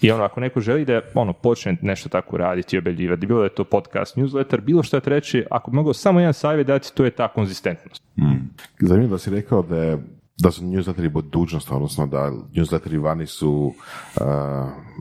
I ono, ako neko želi da ono, počne nešto tako raditi i objavljivati, bilo da je to podcast, newsletter, bilo što treći, ako mogao samo jedan savjet dati, to je ta konzistentnost. Zanimljivo da si rekao da je da su newsletteri budućnost, odnosno da newsletteri vani su uh,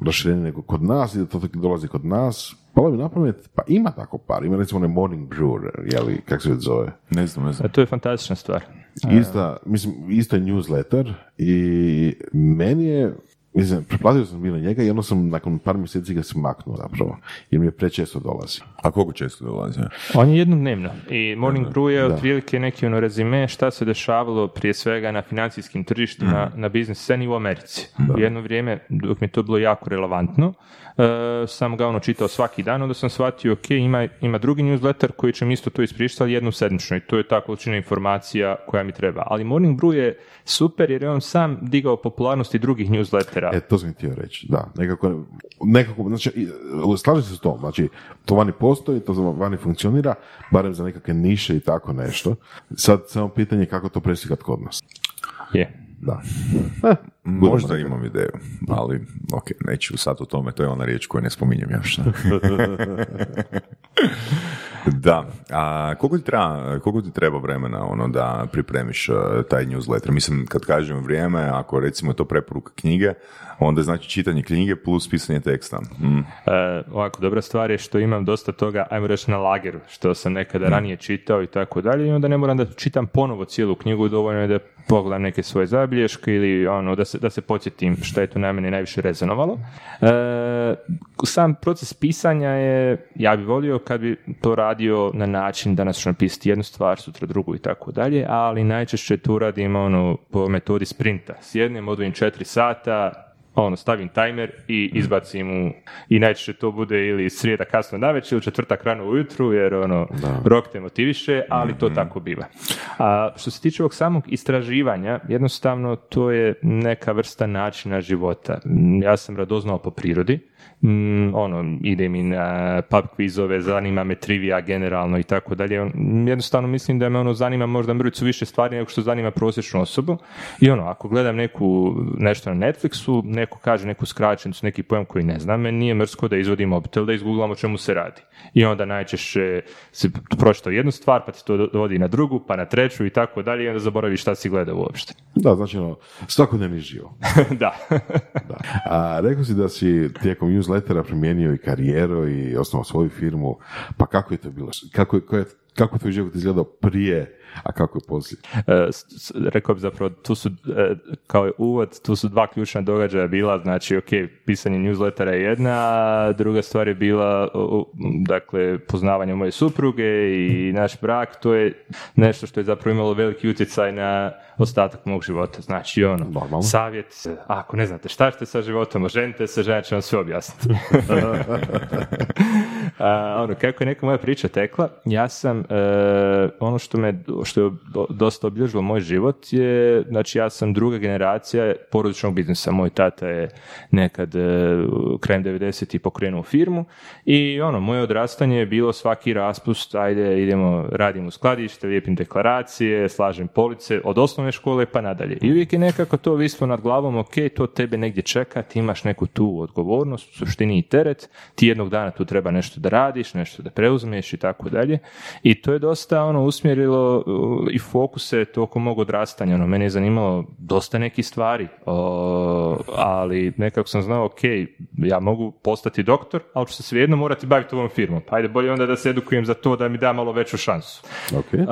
rašireni nego kod nas i da to dolazi kod nas. Palo mi na pamet, pa ima tako par, ima recimo onaj Morning Brew, jeli, kako se već zove. Ne znam, ne znam. A to je fantastična stvar. Ista, mislim, isto je newsletter i meni je, mislim, preplatio sam na njega i onda sam nakon par mjeseci ga smaknuo zapravo, jer mi je prečesto dolazi. A koliko često dolazi? On je jednom dnevno i Morning Brew je otprilike neki ono rezime šta se dešavalo prije svega na financijskim tržištima, na biznis sceni u Americi. U jedno vrijeme, dok mi je to bilo jako relevantno, e, sam ga ono čitao svaki dan, onda sam shvatio, ok, ima, ima drugi newsletter koji će mi isto to ispričati jednu sedmično i to je ta količina informacija koja mi treba. Ali Morning Brew je super jer je on sam digao popularnosti drugih newslettera. E, to sam htio reći, da. Nekako, nekako znači, slažem se s tom, znači, to vani postoji, to vani funkcionira, barem za nekakve niše i tako nešto. Sad samo pitanje kako to preslikati kod nas. Je. Da. Možda imam ideju, ali ok, neću sad o tome, to je ona riječ koju ne spominjem još. da, a koliko ti, treba, koliko ti treba vremena ono da pripremiš uh, taj newsletter? Mislim, kad kažem vrijeme, ako recimo je to preporuka knjige, onda znači čitanje knjige plus pisanje teksta. Mm. E, ovako, dobra stvar je što imam dosta toga, ajmo reći na lageru, što sam nekada ranije čitao i tako dalje i onda ne moram da čitam ponovo cijelu knjigu, dovoljno je da pogledam neke svoje zabilješke ili ono, da se, da se podsjetim što je to na mene najviše rezonovalo. E, sam proces pisanja je, ja bi volio kad bi to radio na način danas ću napisati jednu stvar, sutra drugu i tako dalje, ali najčešće tu radim ono, po metodi sprinta. Sjednem, odvojim četiri sata, ono, stavim tajmer i izbacim u, i najčešće to bude ili srijeda kasno navečer ili četvrtak rano ujutru, jer ono, rok te motiviše, ali to tako biva. A što se tiče ovog samog istraživanja, jednostavno to je neka vrsta načina života. Ja sam radoznao po prirodi, mm, ono, ide mi na pub kvizove, zanima me trivija generalno i tako dalje. Jednostavno mislim da me ono zanima možda mrvicu više stvari nego što zanima prosječnu osobu. I ono, ako gledam neku, nešto na Netflixu, neko kaže neku skraćenicu, neki pojam koji ne znam, meni nije mrsko da izvodim mobitel, da izgooglam o čemu se radi. I onda najčešće si pročitao jednu stvar, pa ti to dovodi na drugu, pa na treću i tako dalje i onda zaboraviš šta si gledao uopšte. Da, znači ono, svakodnevni život. da. Da. A rekao si da si tijekom newslettera primijenio i karijeru i osnovao svoju firmu, pa kako je to bilo? Kako, je- kako je, kako je tvoj život izgledao prije, a kako je poslije? E, s- rekao bi zapravo, tu su, e, kao je uvod, tu su dva ključna događaja bila, znači, ok, pisanje newslettera je jedna, a druga stvar je bila, o, o, dakle, poznavanje moje supruge i naš brak, to je nešto što je zapravo imalo veliki utjecaj na ostatak mog života. Znači, ono, Normalno. savjet, ako ne znate šta ćete sa životom, oženite se, žena će vam sve objasniti. A, ono, kako je neka moja priča tekla, ja sam, e, ono što me, što je do- dosta obilježilo moj život je, znači ja sam druga generacija porodičnog biznisa. Moj tata je nekad e, krajem 90. pokrenuo firmu i ono, moje odrastanje je bilo svaki raspust, ajde idemo, radim u skladište, lijepim deklaracije, slažem police, od osnovne škole pa nadalje. I uvijek je nekako to vislo nad glavom, ok, to tebe negdje čeka, ti imaš neku tu odgovornost, u suštini i teret, ti jednog dana tu treba nešto da radiš, nešto da preuzmeš i tako dalje. I to je dosta ono usmjerilo i fokuse tokom mog odrastanja. Ono, mene je zanimalo dosta nekih stvari, o, ali nekako sam znao, ok, ja mogu postati doktor, ali ću se svejedno morati baviti ovom firmom. Pa ajde bolje onda da se edukujem za to da mi da malo veću šansu. Ok. Uh,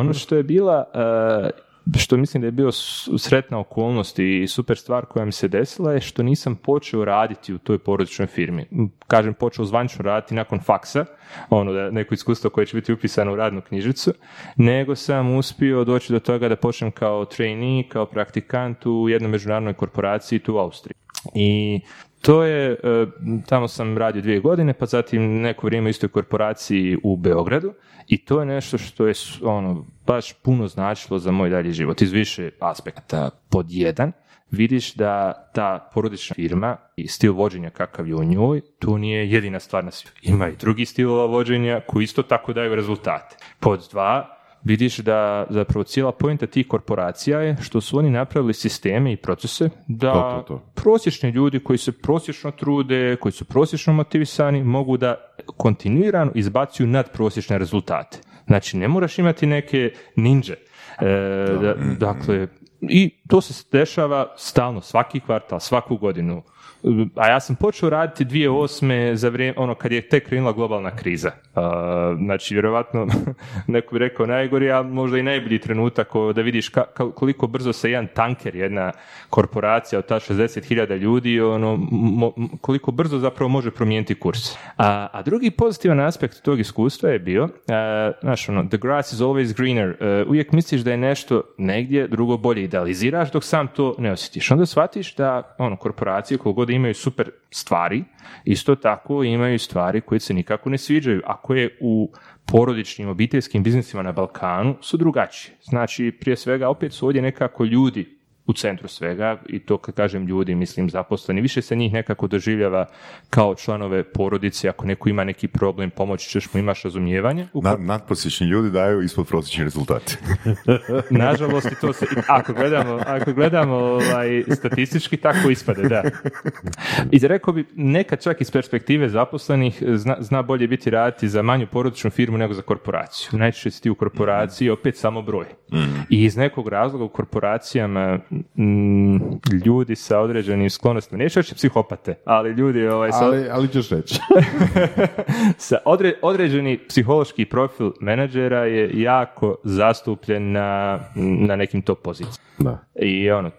ono što je bila uh, što mislim da je bio sretna okolnost i super stvar koja mi se desila je što nisam počeo raditi u toj porodičnoj firmi. Kažem, počeo zvančno raditi nakon faksa, ono da neko iskustvo koje će biti upisano u radnu knjižicu, nego sam uspio doći do toga da počnem kao trainee, kao praktikant u jednoj međunarodnoj korporaciji tu u Austriji. I to je, e, tamo sam radio dvije godine, pa zatim neko vrijeme u istoj korporaciji u Beogradu i to je nešto što je ono, baš puno značilo za moj dalji život iz više aspekta. Pod jedan, vidiš da ta porodična firma i stil vođenja kakav je u njoj, to nije jedina stvar na svijetu. Ima i drugi stilova vođenja koji isto tako daju rezultate. Pod dva, vidiš da zapravo cijela pojenta tih korporacija je što su oni napravili sisteme i procese da To, to, to. prosječni ljudi koji se prosječno trude, koji su prosječno motivisani, mogu da kontinuirano izbacuju nadprosječne rezultate. Znači, ne moraš imati neke ninja. E, da, dakle, i to se dešava stalno, svaki kvartal, svaku godinu. A ja sam počeo raditi 2008. za vrijeme, ono, kad je tek krenula globalna kriza. A, znači, vjerovatno, neko bi rekao najgori, a možda i najbolji trenutak da vidiš ka- koliko brzo se jedan tanker, jedna korporacija od ta 60.000 ljudi, ono, koliko brzo zapravo može promijeniti kurs. A, a drugi pozitivan aspekt tog iskustva je bio, znaš, ono, the grass is always greener. E, uvijek misliš da je nešto negdje drugo bolje idealiziraš dok sam to ne osjetiš. Onda shvatiš da ono, korporacije koliko god imaju super stvari, isto tako imaju stvari koje se nikako ne sviđaju, a koje u porodičnim obiteljskim biznisima na Balkanu su drugačije. Znači, prije svega, opet su ovdje nekako ljudi u centru svega i to kad kažem ljudi, mislim zaposleni, više se njih nekako doživljava kao članove porodice, ako neko ima neki problem, pomoći ćeš mu, imaš razumijevanje. U Nad, nadprosječni ljudi daju ispod prosječni rezultati. Nažalost, i to se, ako gledamo, ako gledamo ovaj, statistički, tako ispade, da. I rekao bi, nekad čak iz perspektive zaposlenih zna, zna bolje biti raditi za manju porodičnu firmu nego za korporaciju. Najčešće si ti u korporaciji opet samo broj. I iz nekog razloga u korporacijama mm, ljudi sa određenim sklonostima, neću reći psihopate, ali ljudi ovaj, sa, Ali, ali ćeš reći. sa odre- određeni psihološki profil menadžera je jako zastupljen na, na nekim top pozicijama. Da. I ono,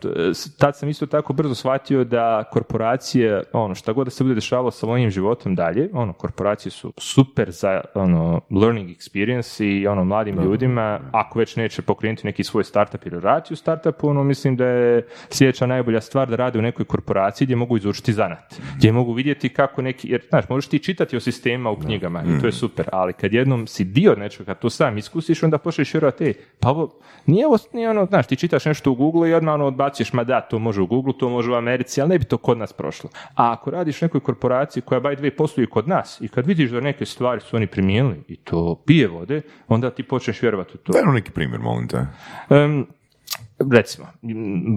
tad sam isto tako brzo shvatio da korporacije, ono, šta god da se bude dešavalo sa mojim životom dalje, ono, korporacije su super za, ono, learning experience i, ono, mladim ljudima, ako već neće pokrenuti neki svoj startup ili raditi u startupu, ono, mislim da je sljedeća najbolja stvar da rade u nekoj korporaciji gdje mogu izučiti zanat, gdje mogu vidjeti kako neki, jer, znaš, možeš ti čitati o sistemima u knjigama i to je super, ali kad jednom si dio nečega, to sam iskusiš, onda počneš vjerovati, ej, pa ovo, nije ovo, nije ono, znaš, ti čitaš nešto u Google i odmah ono odbaciš, ma da, to može u Google, to može u Americi, ali ne bi to kod nas prošlo. A ako radiš u nekoj korporaciji koja by the way posluje kod nas i kad vidiš da neke stvari su oni primijenili i to pije vode, onda ti počneš vjerovati u to. Daj neki primjer, molim te. Em, recimo,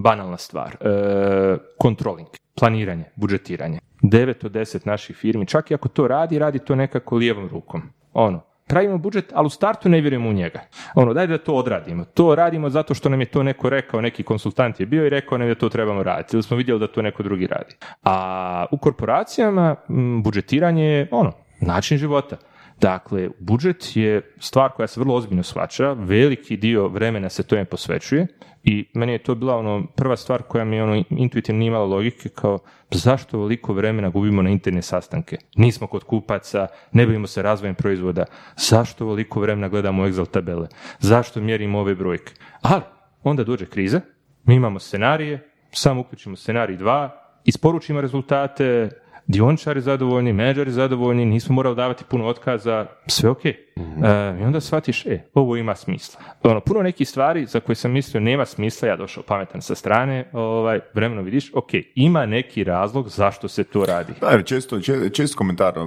banalna stvar, e, controlling, planiranje, budžetiranje. 9 od 10 naših firmi, čak i ako to radi, radi to nekako lijevom rukom. Ono, pravimo budžet, ali u startu ne vjerujemo u njega. Ono, daj da to odradimo. To radimo zato što nam je to neko rekao, neki konsultant je bio i rekao nam da to trebamo raditi, ili smo vidjeli da to neko drugi radi. A u korporacijama budžetiranje je ono, način života. Dakle, budžet je stvar koja se vrlo ozbiljno shvaća, veliki dio vremena se tome posvećuje i meni je to bila ono prva stvar koja mi je ono intuitivno nije imala logike kao zašto ovoliko vremena gubimo na interne sastanke? Nismo kod kupaca, ne bavimo se razvojem proizvoda, zašto ovoliko vremena gledamo Excel tabele, zašto mjerimo ove brojke? Ali, onda dođe kriza, mi imamo scenarije, samo uključimo scenarij 2, isporučimo rezultate, dioničari zadovoljni, menadžeri zadovoljni, nismo morali davati puno otkaza, sve ok. E, I onda shvatiš, e, ovo ima smisla. Ono, puno nekih stvari za koje sam mislio nema smisla, ja došao pametan sa strane, ovaj, vremeno vidiš, ok, ima neki razlog zašto se to radi. Da, jer često, če- često komentar uh,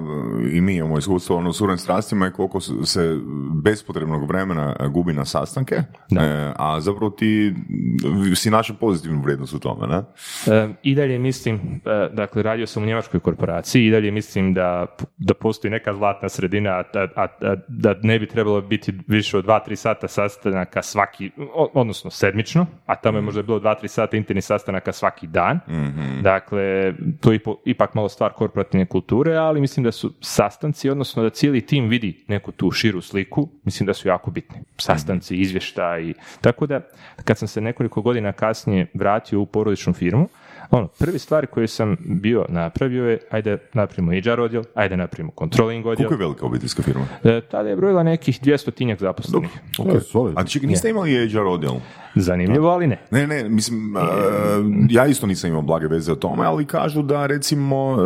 i mi imamo iskustvo ono, s urednim strastima je koliko se bespotrebnog vremena gubi na sastanke, e, a zapravo ti si našao pozitivnu vrijednost u tome, ne? E, I dalje mislim, e, dakle, radio sam u njemačkoj korporaciji, i dalje mislim da, da postoji neka zlatna sredina, a, a- a da ne bi trebalo biti više od 2-3 sata sastanaka svaki, odnosno sedmično, a tamo je možda bilo 2-3 sata internih sastanaka svaki dan. Dakle, to je ipak malo stvar korporativne kulture, ali mislim da su sastanci, odnosno da cijeli tim vidi neku tu širu sliku, mislim da su jako bitni. Sastanci, izvještaji. Tako da, kad sam se nekoliko godina kasnije vratio u porodičnu firmu, ono, prvi stvari koje sam bio napravio je, ajde napravimo HR odjel, ajde napravimo controlling odjel. Koliko je velika obiteljska firma? E, tada je brojila nekih 200 tinjak zaposlenih. Je solidno. A čekaj, niste imali HR odjel? Zanimljivo, ali ne. Ne, ne, mislim, ja isto nisam imao blage veze o tome, ali kažu da recimo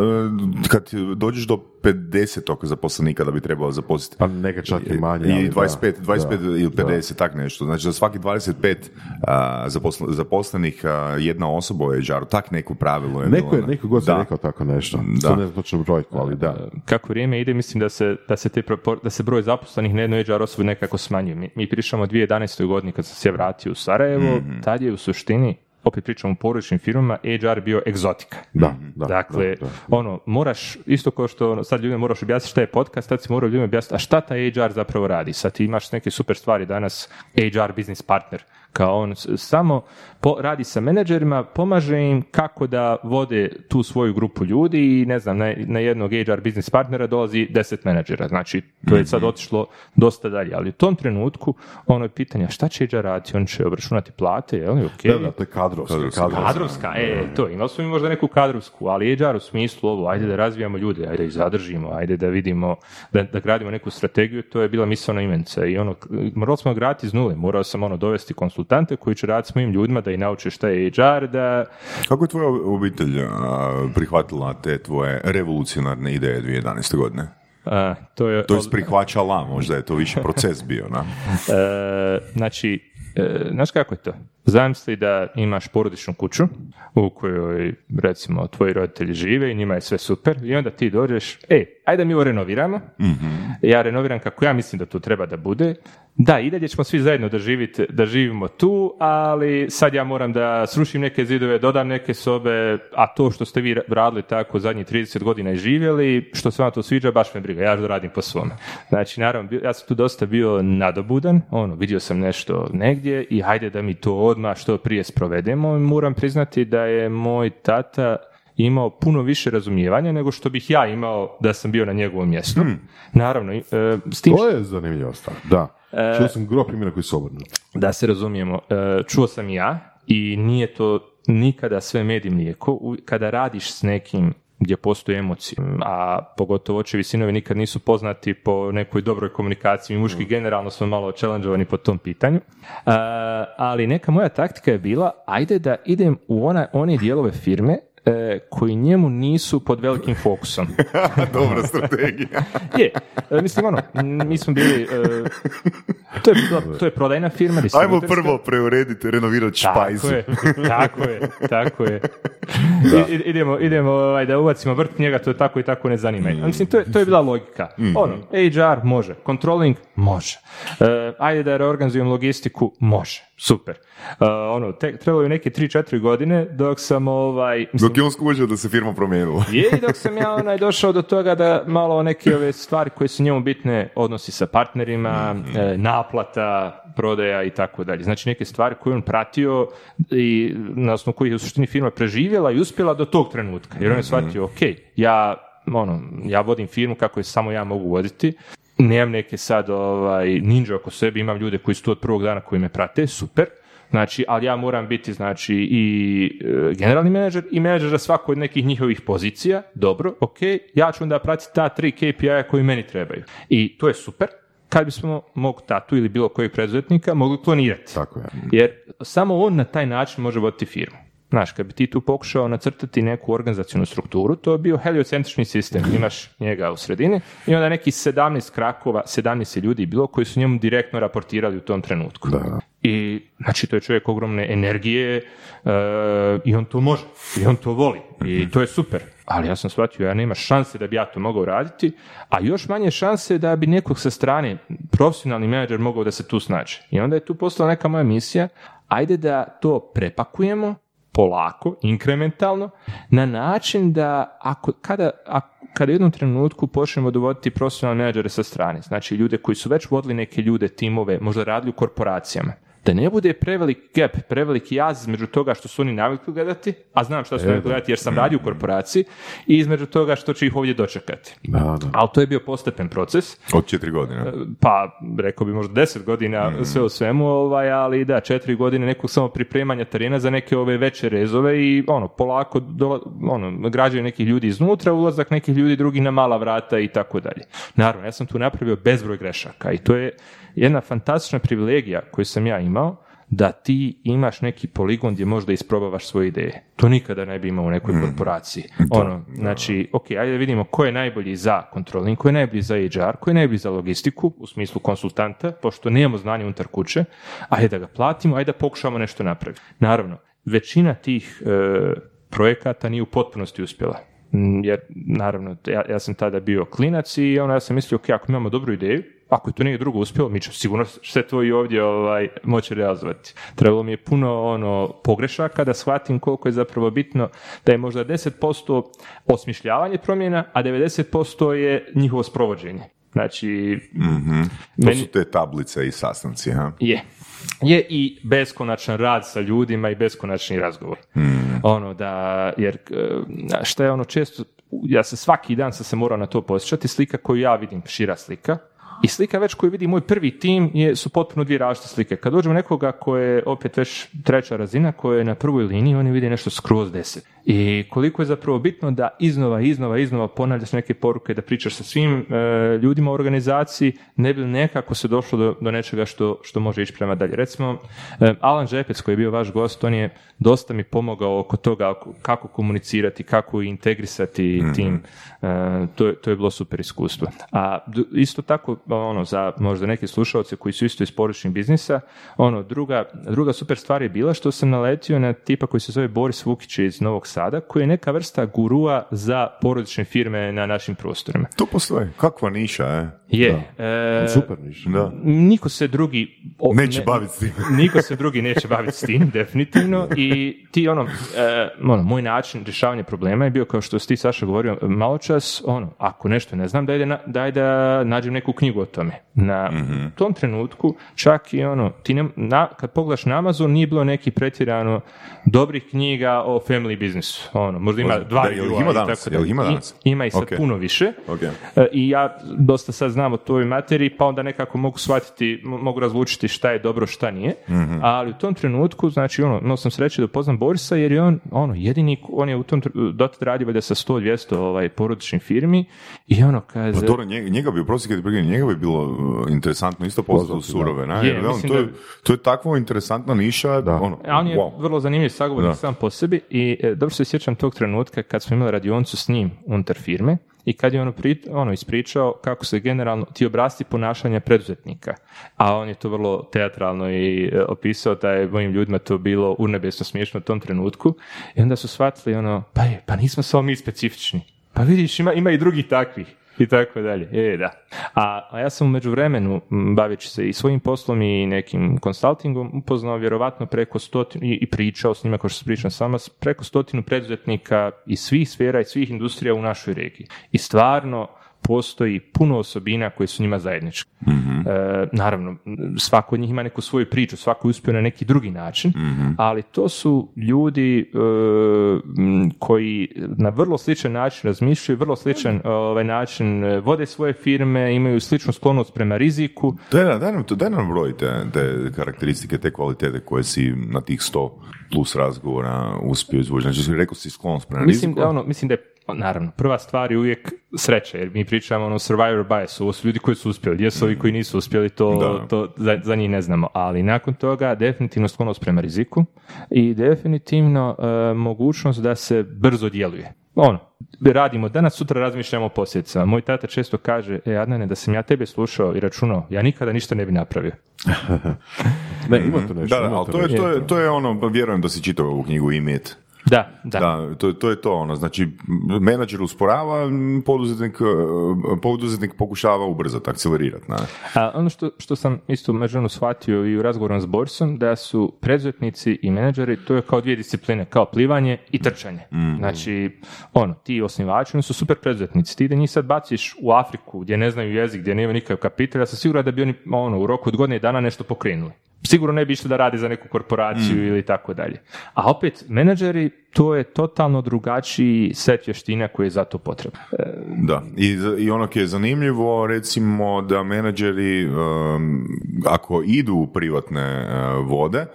e, kad dođeš do 50 oko zaposlenika da bi trebalo zaposliti. Pa neka čak i manje. I da. 25, 25 Da. ili 50, tak nešto. Znači za svaki 25 a, zaposle- zaposlenih a, jedna osoba u HR-u, tak neko pravilo je Neko je, ne? neko god se Da. rekao tako nešto. Da. Sad ne znam točno brojku, ali da. Kako vrijeme ide, mislim da se, da se, te propor- da se broj zaposlenih na jednoj HR osobi nekako smanjuje. Mi, mi pričamo o 2011. godini kad sam se vratio u Sarajevo, Mhm. tad je u suštini, opet pričamo o porodičnim firmama, HR bio egzotika. Da, da. dakle, da, da. ono, moraš, isto kao što sad ljudima moraš objasniti šta je podcast, tad si morao ljudima objasniti, a šta taj HR zapravo radi? Sad ti imaš neke super stvari danas, HR business partner, kao on samo po- radi sa menadžerima, pomaže im kako da vode tu svoju grupu ljudi i ne znam, na, na jednog HR business partnera dolazi 10 menadžera, znači to je sad otišlo dosta dalje, ali u tom trenutku ono je pitanje, šta će HR raditi? On će obračunati plate, je li, ok? Da, da, to je kadrovski. kadrovski. Kadrovska, e, to, imali smo mi možda neku kadrovsku, ali HR u smislu ovo, ajde da razvijamo ljude, ajde da ih zadržimo, ajde da vidimo, da, da gradimo neku strategiju, to je bila misalna imenica i ono, morali smo graditi iz nule, morao sam ono dovesti konsultante koji će raditi s mojim ljudima da ih nauče šta je HR, da, Kako je tvoja obitelj a, prihvatila te tvoje revolucionarne ideje 2011. godine? a, to je... To je prihvaćala, možda je to više proces bio, na? E, znači, e, znaš kako je to? Zamisli da imaš porodičnu kuću u kojoj, recimo, tvoji roditelji žive i njima je sve super i onda ti dođeš, e, ajde mi ovo renoviramo, ja renoviram kako ja mislim da to treba da bude, da, i dalje ćemo svi zajedno da, živite, da živimo tu, ali sad ja moram da srušim neke zidove, dodam neke sobe, a to što ste vi ra- radili tako zadnjih 30 godina i živjeli, što se vam to sviđa, baš me briga, ja da radim po svome. Znači, naravno, ja sam tu dosta bio nadobudan, ono, vidio sam nešto negdje i hajde da mi to odmah što prije sprovedemo. Moram priznati da je moj tata imao puno više razumijevanja nego što bih ja imao da sam bio na njegovom mjestu. Naravno, i, e, s tim To je zanimljiva stvar, da. Čuo sam gro primjera koji su obrnuti. da se razumijemo, e, čuo sam i ja i nije to nikada sve med i mlijeko. Kada radiš s nekim gdje postoje emocije, a pogotovo očevi sinovi nikad nisu poznati po nekoj dobroj komunikaciji, mi muški generalno smo malo challengeovani po tom pitanju, E, ali neka moja taktika je bila, ajde da idem u ona, one dijelove firme e, koji njemu nisu pod velikim fokusom. Dobra strategija. Je, e, mislim ono, mi smo bili, e, to, je, to je prodajna firma, Ajmo prvo preurediti, renovirati špajzu. Tako je, tako je, tako je. I- idemo, idemo ovaj, da ubacimo vrt njega, to je tako i tako ne zanima. Mm. Mislim, to je, to je bila logika. Ono, HR može, controlling može. E, ajde da reorganizujem logistiku, može. Super. E, ono, tek, trebalo je neke 3-4 godine dok sam ovaj... Mislim, Dok je on skužio da se firma promijenila. je i dok sam ja onaj došao do toga da malo neke ove stvari koje su njemu bitne odnosi sa partnerima, e, naplata, prodaja i tako dalje. Znači neke stvari koje je on pratio i na osnovu kojih je u suštini firma preživjela i uspjela do tog trenutka. Jer on je shvatio, ok, ja, ono, ja vodim firmu kako je samo ja mogu voditi, nemam neke sad ovaj, ninja oko sebe, imam ljude koji su tu od prvog dana koji me prate, super, Znači, ali ja moram biti znači i e, generalni menadžer i menadžer za svaku od nekih njihovih pozicija. Dobro, ok, ja ću onda pratiti ta tri KPI-a koji meni trebaju. I to je super kad bismo mog tatu ili bilo kojeg preduzetnika mogli klonirati. Tako je. Jer samo on na taj način može voditi firmu. Znaš, kad bi ti tu pokušao nacrtati neku organizacijonu strukturu, to je bio heliocentrični sistem. Imaš njega u sredini i onda neki 17 krakova, 17 je ljudi bilo koji su njemu direktno raportirali u tom trenutku. Da. I znači to je čovjek ogromne energije e, i on to može i on to voli i to je super. Ali ja sam shvatio, ja nema šanse da bi ja to mogao raditi, a još manje šanse da bi nekog sa strane, profesionalni menadžer mogao da se tu snađe. I onda je tu postala neka moja misija, ajde da to prepakujemo polako, inkrementalno, na način da ako, kada, ako, kada u jednom trenutku počnemo dovoditi profesionalne menadžere sa strane, znači ljude koji su već vodili neke ljude, timove, možda radili u korporacijama, da ne bude prevelik gap, preveliki jaz između toga što su oni navikli gledati, a znam što su navikli gledati jer sam radio u korporaciji, i između toga što će ih ovdje dočekati. Da, da. Ali to je bio postepen proces. Od četiri godine. Pa, rekao bi možda deset godina sve u svemu, ovaj, ali da, četiri godine nekog samo pripremanja terena za neke ove veće rezove i ono, polako dola, ono, građaju nekih ljudi iznutra, ulazak nekih ljudi drugih na mala vrata i tako dalje. Naravno, ja sam tu napravio bezbroj grešaka i to je jedna fantastična privilegija koju sam ja imao, da ti imaš neki poligon gdje možda isprobavaš svoje ideje. To nikada ne bi imao u nekoj korporaciji. Ono, znači, ok, ajde vidimo ko je najbolji za controlling, ko je najbolji za HR, ko je najbolji za logistiku, u smislu konsultanta, pošto nemamo znanje unutar kuće, ajde da ga platimo, ajde da pokušamo nešto napraviti. Naravno, većina tih e, projekata nije u potpunosti uspjela. Mm, Jer, naravno, ja, ja sam tada bio klinac i ono, ja sam mislio, ok, ako imamo dobru ideju, ako je to nije drugo uspjelo, mi ćemo sigurno sve to i ovdje ovaj, moći realizovati. Trebalo mi je puno ono pogrešaka da shvatim koliko je zapravo bitno da je možda 10% osmišljavanje promjena, a 90% je njihovo sprovođenje. Znači, Mhm. To meni- su te tablice i sastanci, ha? je. Je i beskonačan rad sa ljudima i beskonačni razgovor. Ono da, jer e, šta je ono često, ja se svaki dan sam se morao na to posjećati, slika koju ja vidim, šira slika, i slika već koju vidi moj prvi tim je, su potpuno dvije različite slike. Kad dođemo nekoga koje je opet već treća razina, koja je na prvoj liniji, oni vide nešto skroz deset. I koliko je zapravo bitno da iznova, iznova, iznova ponavljaš neke poruke, da pričaš sa svim e, ljudima u organizaciji, ne bi nekako se došlo do, do nečega što, što može ići prema dalje. Recimo, e, Alan Žepec koji je bio vaš gost, on je dosta mi pomogao oko toga kako komunicirati, kako integrisati tim. E, to, je, to je bilo super iskustvo. A isto tako, ono, za možda neke slušalce koji su isto iz porodičnih biznisa, ono, druga, druga super stvar je bila što sam naletio na tipa koji se zove Boris Vukić iz Novog Sada, koji je neka vrsta gurua za porodične firme na našim prostorima. To postoji. Kakva niša, e? Je. e, Super niš. Da. niko se drugi o, Neće ne- baviti s tim. niko se drugi neće baviti s tim, definitivno. I ti, ono, e, ono, moj način rješavanja problema je bio, kao što si ti, Saša, govorio malo čas, ono, ako nešto ne znam, daj da, daj da nađem neku knjigu o tome. Na tom trenutku, čak i ono, ti ne, na, kad pogledaš na Amazon, nije bilo neki pretjerano dobrih knjiga o family businessu. Ono, možda ima dva Da, jel ima i danas? tako Jel ih dalje. ima I- danas? Ima i sad Ok. puno više. Ok. E, I ja dosta sad znam o toj materiji, pa onda nekako mogu shvatiti, m- mogu razlučiti šta je dobro, šta nije. Ali u tom trenutku, znači, ono, imao sam sreće da poznam Borisa, jer je on, ono, jedini, on je u tom dotad radio valjda sa 100-200 ovaj, porodičnih firmi i ono, kaže... Pa dobro, njega, njega bi, ti prekinem, njega bi bilo uh, interesantno isto poznat u surove, ne? Je, Jer, mislim to, je, da- to je takva interesantna niša, Da. ono, A on je wow. vrlo zanimljiv sagovornik Da. sam po sebi i e, dobro se sjećam tog trenutka kad smo imali radioncu s njim unutar firme i kad je ono, pri, ono ispričao kako se generalno ti obrasti ponašanja preduzetnika. A on je to vrlo teatralno i e, opisao da je mojim ljudima to bilo urnebesno smiješno u tom trenutku i onda su shvatili ono, pa je, pa nismo samo mi specifični. Pa vidiš, ima, ima i drugih takvih i tako dalje. E, da. A, a ja sam u međuvremenu, baveći se i svojim poslom i nekim konsultingom, upoznao vjerovatno preko stotinu, i, i pričao s njima, kao što se pričam sama, preko stotinu preduzetnika iz svih sfera i svih industrija u našoj regiji. I stvarno postoji puno osobina koje su njima zajedničke. E, naravno, svako od njih ima neku svoju priču, svako je uspio na neki drugi način, ali to su ljudi e, koji na vrlo sličan način razmišljaju, vrlo sličan ovaj način e, vode svoje firme, imaju sličnu sklonost prema riziku. Daj, nam- daj, nam, daj nam broj te, te karakteristike, te kvalitete koje si na tih 100 plus razgovora uspio izvući. Znači, rekao si sklonost prema Mislim riziku. da, ono, mislim da je, naravno, prva stvar je uvijek sreća, jer mi pričamo ono survivor bias, ovo su ljudi koji su uspjeli, gdje su ovi koji nisu uspjeli, to, Da. to za, za njih ne znamo, ali nakon toga definitivno sklonost prema riziku i definitivno e, mogućnost da se brzo djeluje. Ono, radimo danas, sutra razmišljamo o posljedicama. Moj tata često kaže, e Adnane, da sam ja tebe slušao i računao, ja nikada ništa ne bi napravio. Ne, ima to nešto. Da, da, ima ali to je, nešto. to, je, to je ono, pa vjerujem da si čitao ovu knjigu Imit. Da, da. Da, to, to je to ono, znači menadžer usporava, poduzetnik, e, poduzetnik pokušava ubrzati, akcelerirati. Ne? A ono što, što sam isto međunarodno shvatio i u razgovoru s Borsom, da su preduzetnici i menadžeri, to je kao dvije discipline, kao plivanje i trčanje. Znači, ono, ti osnivači, oni su super preduzetnici. Ti da njih sad baciš u Afriku, gdje ne znaju jezik, gdje nemaju nikakav kapital, ja sam siguran da bi oni ono, u roku od godine dana nešto pokrenuli. Sigurno ne bi išli da radi za neku korporaciju ili tako dalje. A opet, menadžeri, to je totalno drugačiji set vještina koji je za to potreban. Da, i, i ono je zanimljivo, recimo da menadžeri, um, ako idu u privatne uh, vode,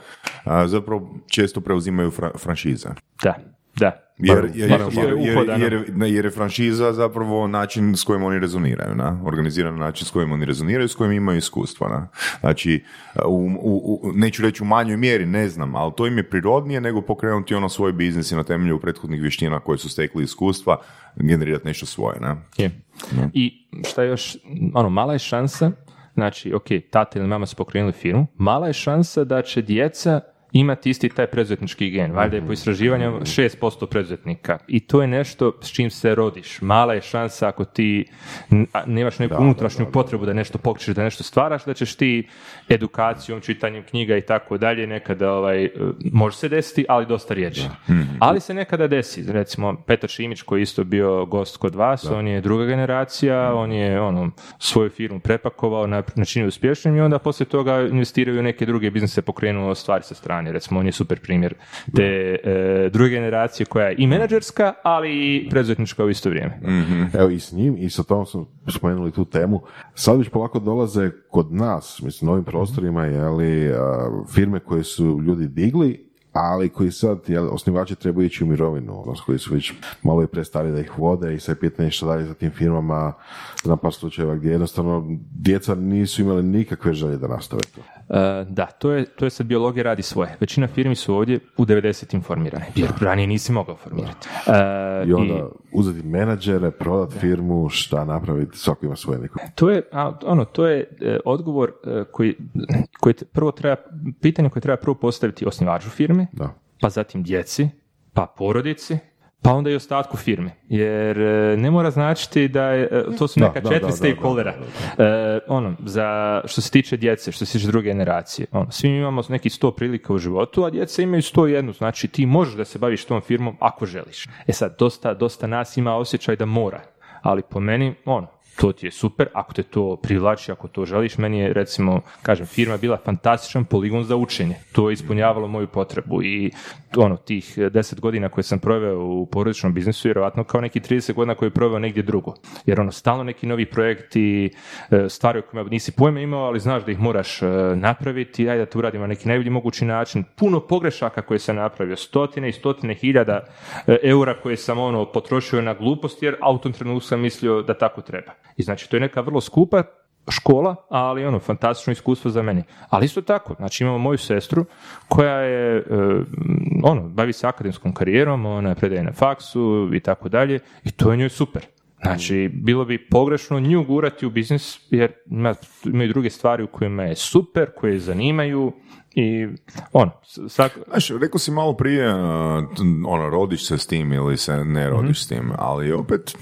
a, zapravo često preuzimaju fra- franšize. Da, da. Jer, jer, jer, je jer, uhodano. jer- ne, jer je franšiza zapravo način s kojim oni rezoniraju, na? organiziran način s kojim oni rezoniraju, s kojim imaju iskustva. Na? Znači, u, u, u- neću reći u manjoj mjeri, ne znam, ali to im je prirodnije nego pokrenuti ono svoj biznis i na temelju prethodnih vještina koje su stekli iskustva, generirati nešto svoje. Na? Je. I šta je još, ono, mala je šansa, znači, ok, tata ili mama su pokrenuli firmu, mala je šansa da će djeca imati isti taj preduzetnički gen. Valjda je po istraživanju 6% preduzetnika. I to je nešto s čim se rodiš. Mala je šansa ako ti nemaš neku unutrašnju potrebu da nešto pokrećeš, da nešto stvaraš, da ćeš ti edukacijom, čitanjem knjiga i tako dalje nekada ovaj, e, može se desiti, ali dosta riječi. Ali se nekada desi. Recimo, Petar Šimić koji je isto bio gost kod vas, on je druga generacija, on je ono, svoju firmu prepakovao, na- načinio uspješnim i onda poslije toga investiraju u neke druge biznise, pokrenuo stvari sa strane. Recimo, on je super primjer te e, druge generacije koja je i menadžerska, ali i preduzetnička u isto vrijeme. Evo i s njim i sa tom smo spomenuli tu temu. Sad već polako dolaze kod nas, mislim, na ovim prostorima, jeli, a, firme koje su ljudi digli, ali koji sad, jel, osnivači trebaju ići u mirovinu, odnosno koji su već malo i prestari da ih vode i je pitanje šta dalje za tim firmama, znam par slučajeva gdje jednostavno djeca nisu imali nikakve želje da nastave to. E, da, to je, to je sad biologija radi svoje. Većina firmi su ovdje u 90 formirane, jer ranije nisi mogao formirati. E, I onda uzeti menadžere, prodati firmu, šta napraviti, svako ima svoje neko. To je, ono, to je e, odgovor koji, koji prvo treba, pitanje koje treba prvo postaviti osnivaču firme, Da. pa zatim djeci, pa porodici, pa onda i ostatku firme. Jer e, ne mora značiti da je, e, to su neka da, četiri da, da, stakeholdera. E, ono, za, što se tiče djece, što se tiče druge generacije, ono, svi imamo neki sto prilika u životu, a djeca imaju sto jednu, znači ti možeš da se baviš tom firmom ako želiš. E sad, dosta, dosta nas ima osjećaj da mora, ali po meni, ono, to ti je super, ako te to privlači, ako to želiš, meni je recimo, kažem, firma bila fantastičan poligon za učenje. To je ispunjavalo moju potrebu i ono, tih deset godina koje sam proveo u porodičnom biznisu, vjerojatno kao neki 30 godina koje je proveo negdje drugo. Jer ono, stalno neki novi projekti, e, stvari o kojima nisi pojma imao, ali znaš da ih moraš e, napraviti, ajde da to uradimo na neki najbolji mogući način. Puno pogrešaka koje sam napravio, stotine i stotine hiljada e, eura koje sam ono potrošio na glupost, jer a u tom trenutku sam mislio da tako treba. I znači, to je neka vrlo skupa škola, ali ono, fantastično iskustvo za mene. Ali isto tako, znači imamo moju sestru koja je, e, ono, bavi se akademskom karijerom, ona predaje na faksu i tako dalje i to je njoj super. Znači, bilo bi pogrešno nju gurati u biznis, jer ima, imaju druge stvari u kojima je super, koje je zanimaju i ono, svak, Znaš, rekao si malo prije, t- ono, rodiš se s tim ili se ne rodiš s tim, ali opet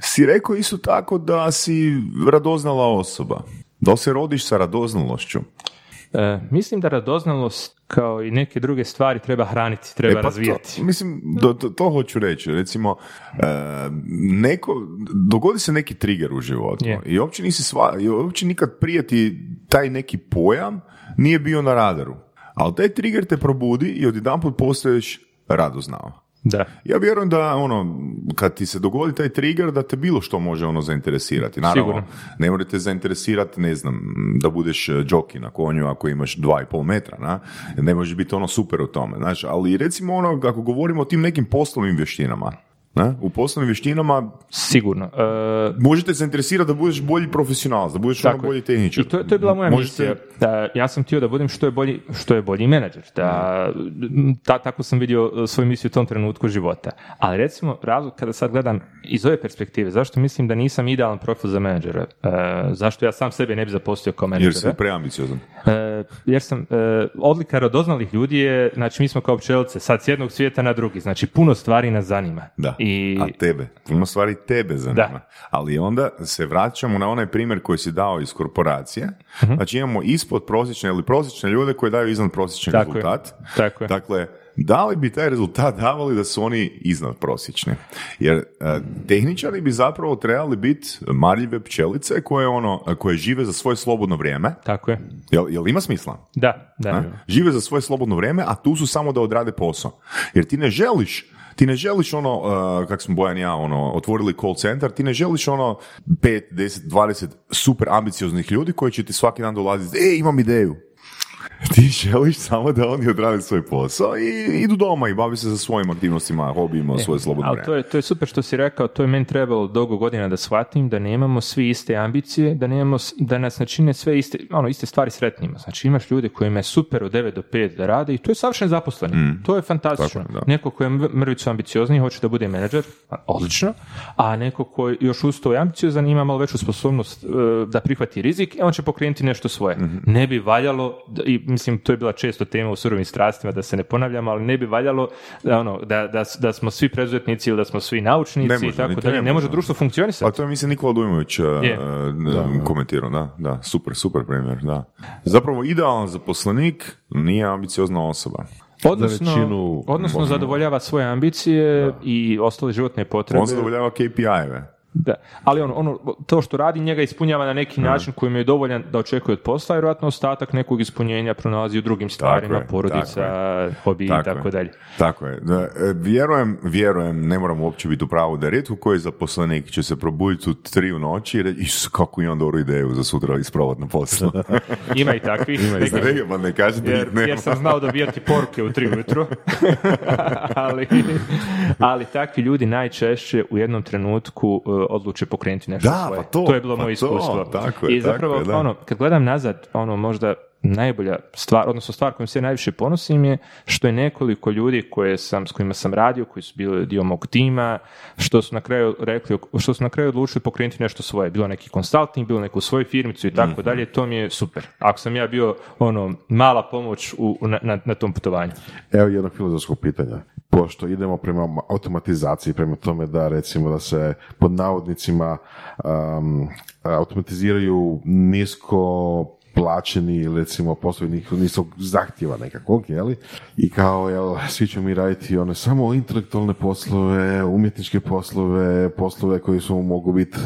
si rekao isto tako da si radoznala osoba. Da se rodiš sa radoznalošću? e, mislim da radoznalost kao i neke druge stvari treba hraniti, treba E, pa razvijati. To, mislim, do, to, to hoću reći. Recimo, e, neko, dogodi se neki trigger u životu Je. i uopće nisi sva, i uopće nikad prije ti taj neki pojam nije bio na radaru. Ali taj trigger te probudi i odjedanput postaješ radoznao. Da. Ja vjerujem da ono, kad ti se dogodi taj trigger, da te bilo što može ono zainteresirati. Naravno, Sigurno. ne mora te zainteresirati, ne znam, da budeš e, džoki na konju ako imaš dva i pol metra, na? ne možeš biti ono super u tome, znaš, ali recimo ono, ako govorimo o tim nekim poslovnim vještinama, Ne? U poslovnim vještinama Sigurno. E, možete se interesirati da budeš bolji profesionalac, da budeš ono Tako bolji tehničar. I to, to je bila moja Možete- misija. Da, ja sam htio da budem što je bolji, što je bolji menadžer. Da, ta, tako sam vidio e, svoju misiju u tom trenutku života. Ali recimo, razlog kada sad gledam iz ove perspektive, zašto mislim da nisam idealan profil za menadžera? E, zašto ja sam sebe ne bi zaposlio kao Jer menadžera? si preambiciozan. E, jer sam, odlika radoznalih ljudi je, znači mi smo kao pčelice, sad s jednog svijeta na drugi, znači puno stvari nas zanima. Da, I, a tebe, puno stvari tebe zanima. Da. Ali onda se vraćamo na onaj primjer koji si dao iz korporacije. Mhm. Znači imamo ispod prosječne ili prosječne ljude koji daju iznad prosječni Tako je. rezultat. Tako je. Dakle, da li bi taj rezultat davali da su oni iznad prosječni? Jer e, tehničari bi zapravo trebali biti marljive pčelice koje, ono, koje žive za svoje slobodno vrijeme. Tako je. Jel, jel ima smisla? Da, da. A? Žive za svoje slobodno vrijeme, a tu su samo da odrade posao. Jer ti ne želiš ti ne želiš ono, uh, kak smo Bojan ja, ono, otvorili call center, ti ne želiš ono 5, 10, 20 super ambicioznih ljudi koji će ti svaki dan dolaziti, e, imam ideju. Ti želiš samo da oni odrade svoj posao i idu doma i bavi se sa svojim aktivnostima, hobijima, svoje slobodno Ali vrijeme. to je, to je super što si rekao, to je meni trebalo dugo godina da shvatim da nemamo svi iste ambicije, da nemamo, da nas ne čine sve iste, ono, iste stvari sretnima. Znači imaš ljude kojima je super od 9 do 5 da rade i to je savršen zaposleni. To je fantastično. Mm. Tako da. Neko koji je mr- mrvicu ambiciozniji, hoće da bude menadžer, odlično, a neko koji još uz to je ambiciozan ima malo veću sposobnost e, da prihvati rizik, e, on će pokrenuti nešto svoje. Mhm. Ne bi valjalo, da- i mislim, to je bila često tema u surovim strastima, da se ne ponavljamo, ali ne bi valjalo da, ono, da, da, da smo svi preduzetnici ili da smo svi naučnici Ne i može, tako ni to dalje. ne Ne može društvo funkcionisati. A to je, mislim, Nikola Dujmović uh, uh, komentirao, da, da, super, super primjer, da. Zapravo, idealan zaposlenik nije ambiciozna osoba. Odnosno, većinu- odnosno zadovoljava svoje ambicije i ostale životne potrebe. On zadovoljava KPI-eve. Da, ali ono, ono, to što radi njega ispunjava na neki način koji mu je dovoljan da očekuje od posla, jer vjerojatno ostatak nekog ispunjenja pronalazi u drugim stvarima, je, porodica, tako hobi i Tako tako je. dalje. Tako je. Da, e, vjerujem, vjerujem, ne moram uopće biti u pravu da je rijetko koji zaposlenik će se probuditi u tri u noći i reći, "Isus, kako imam dobru ideju za sutra isprovat na poslu. Ima i takvih. neki- Ne, ma ne kažete jer, nema. jer sam znao dobijati poruke u tri ujutro. ali, ali takvi ljudi najčešće u jednom trenutku uh, odluče pokrenuti nešto Da, svoje. pa to, je bilo pa moje to, iskustvo. tako je, I zapravo, tako je, da. ono, kad gledam nazad, ono, možda najbolja stvar, odnosno stvar kojom se najviše ponosim je što je nekoliko ljudi koje sam, s kojima sam radio, koji su bili dio mog tima, što su na kraju rekli, što su na kraju odlučili pokrenuti nešto svoje. Bilo neki konsulting, bilo neku svoju firmicu i tako Mhm. dalje, to mi je super. Ako sam ja bio ono mala pomoć u, na, na tom putovanju. Evo jedno filozofsko pitanje. Pošto idemo prema automatizaciji, prema tome da recimo da se pod navodnicima um, automatiziraju nisko plaćeni recimo poslovi nis- niskog zahtjeva nekakvog, jeli? I kao, jel, svi ćemo mi raditi one samo intelektualne poslove, umjetničke poslove, poslove koji su mogu biti,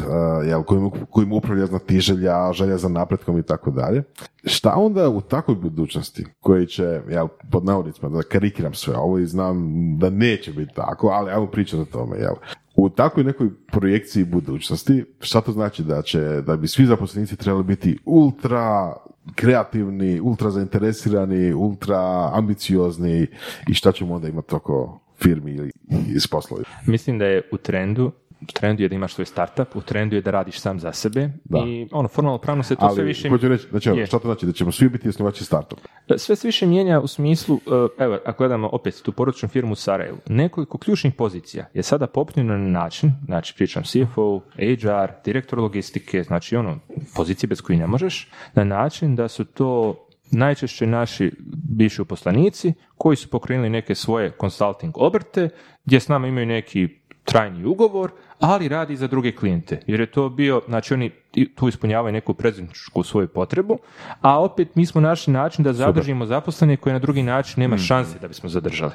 jel, kojim, kojim upravlja znatiželja, želja za napretkom i tako dalje. Šta onda u takvoj budućnosti, koji će, jel, pod navodnicima, da karikiram sve ovo i znam da neće biti tako, ali ajmo pričati o tome, jel. U takvoj nekoj projekciji budućnosti, šta to znači da će, da bi svi zaposlenici trebali biti ultra kreativni, ultra zainteresirani, ultra ambiciozni i šta ćemo onda imati oko firmi ili iz poslovi? Mislim da je u trendu trendu je da imaš svoj startup, u trendu je da radiš sam za sebe Da. i ono, formalno pravno se to sve Ali, više... hoću reći, znači, Je. šta to znači? Da ćemo svi biti osnivači startup? Sve se više mijenja u smislu, e, evo, ako gledamo opet tu porodičnu firmu u Sarajevu, nekoliko ključnih pozicija je sada popunjeno na način, znači pričam CFO, HR, direktor logistike, znači ono, pozicije bez kojih ne možeš, na način da su to najčešće naši bivši uposlanici koji su pokrenuli neke svoje consulting obrte, gdje s nama imaju neki trajni ugovor, ali radi za druge klijente. Jer je to bio, znači oni i tu ispunjavaju neku predsjedničku svoju potrebu, a opet mi smo našli način da zadržimo zaposlene koje na drugi način nema šanse da bismo zadržali.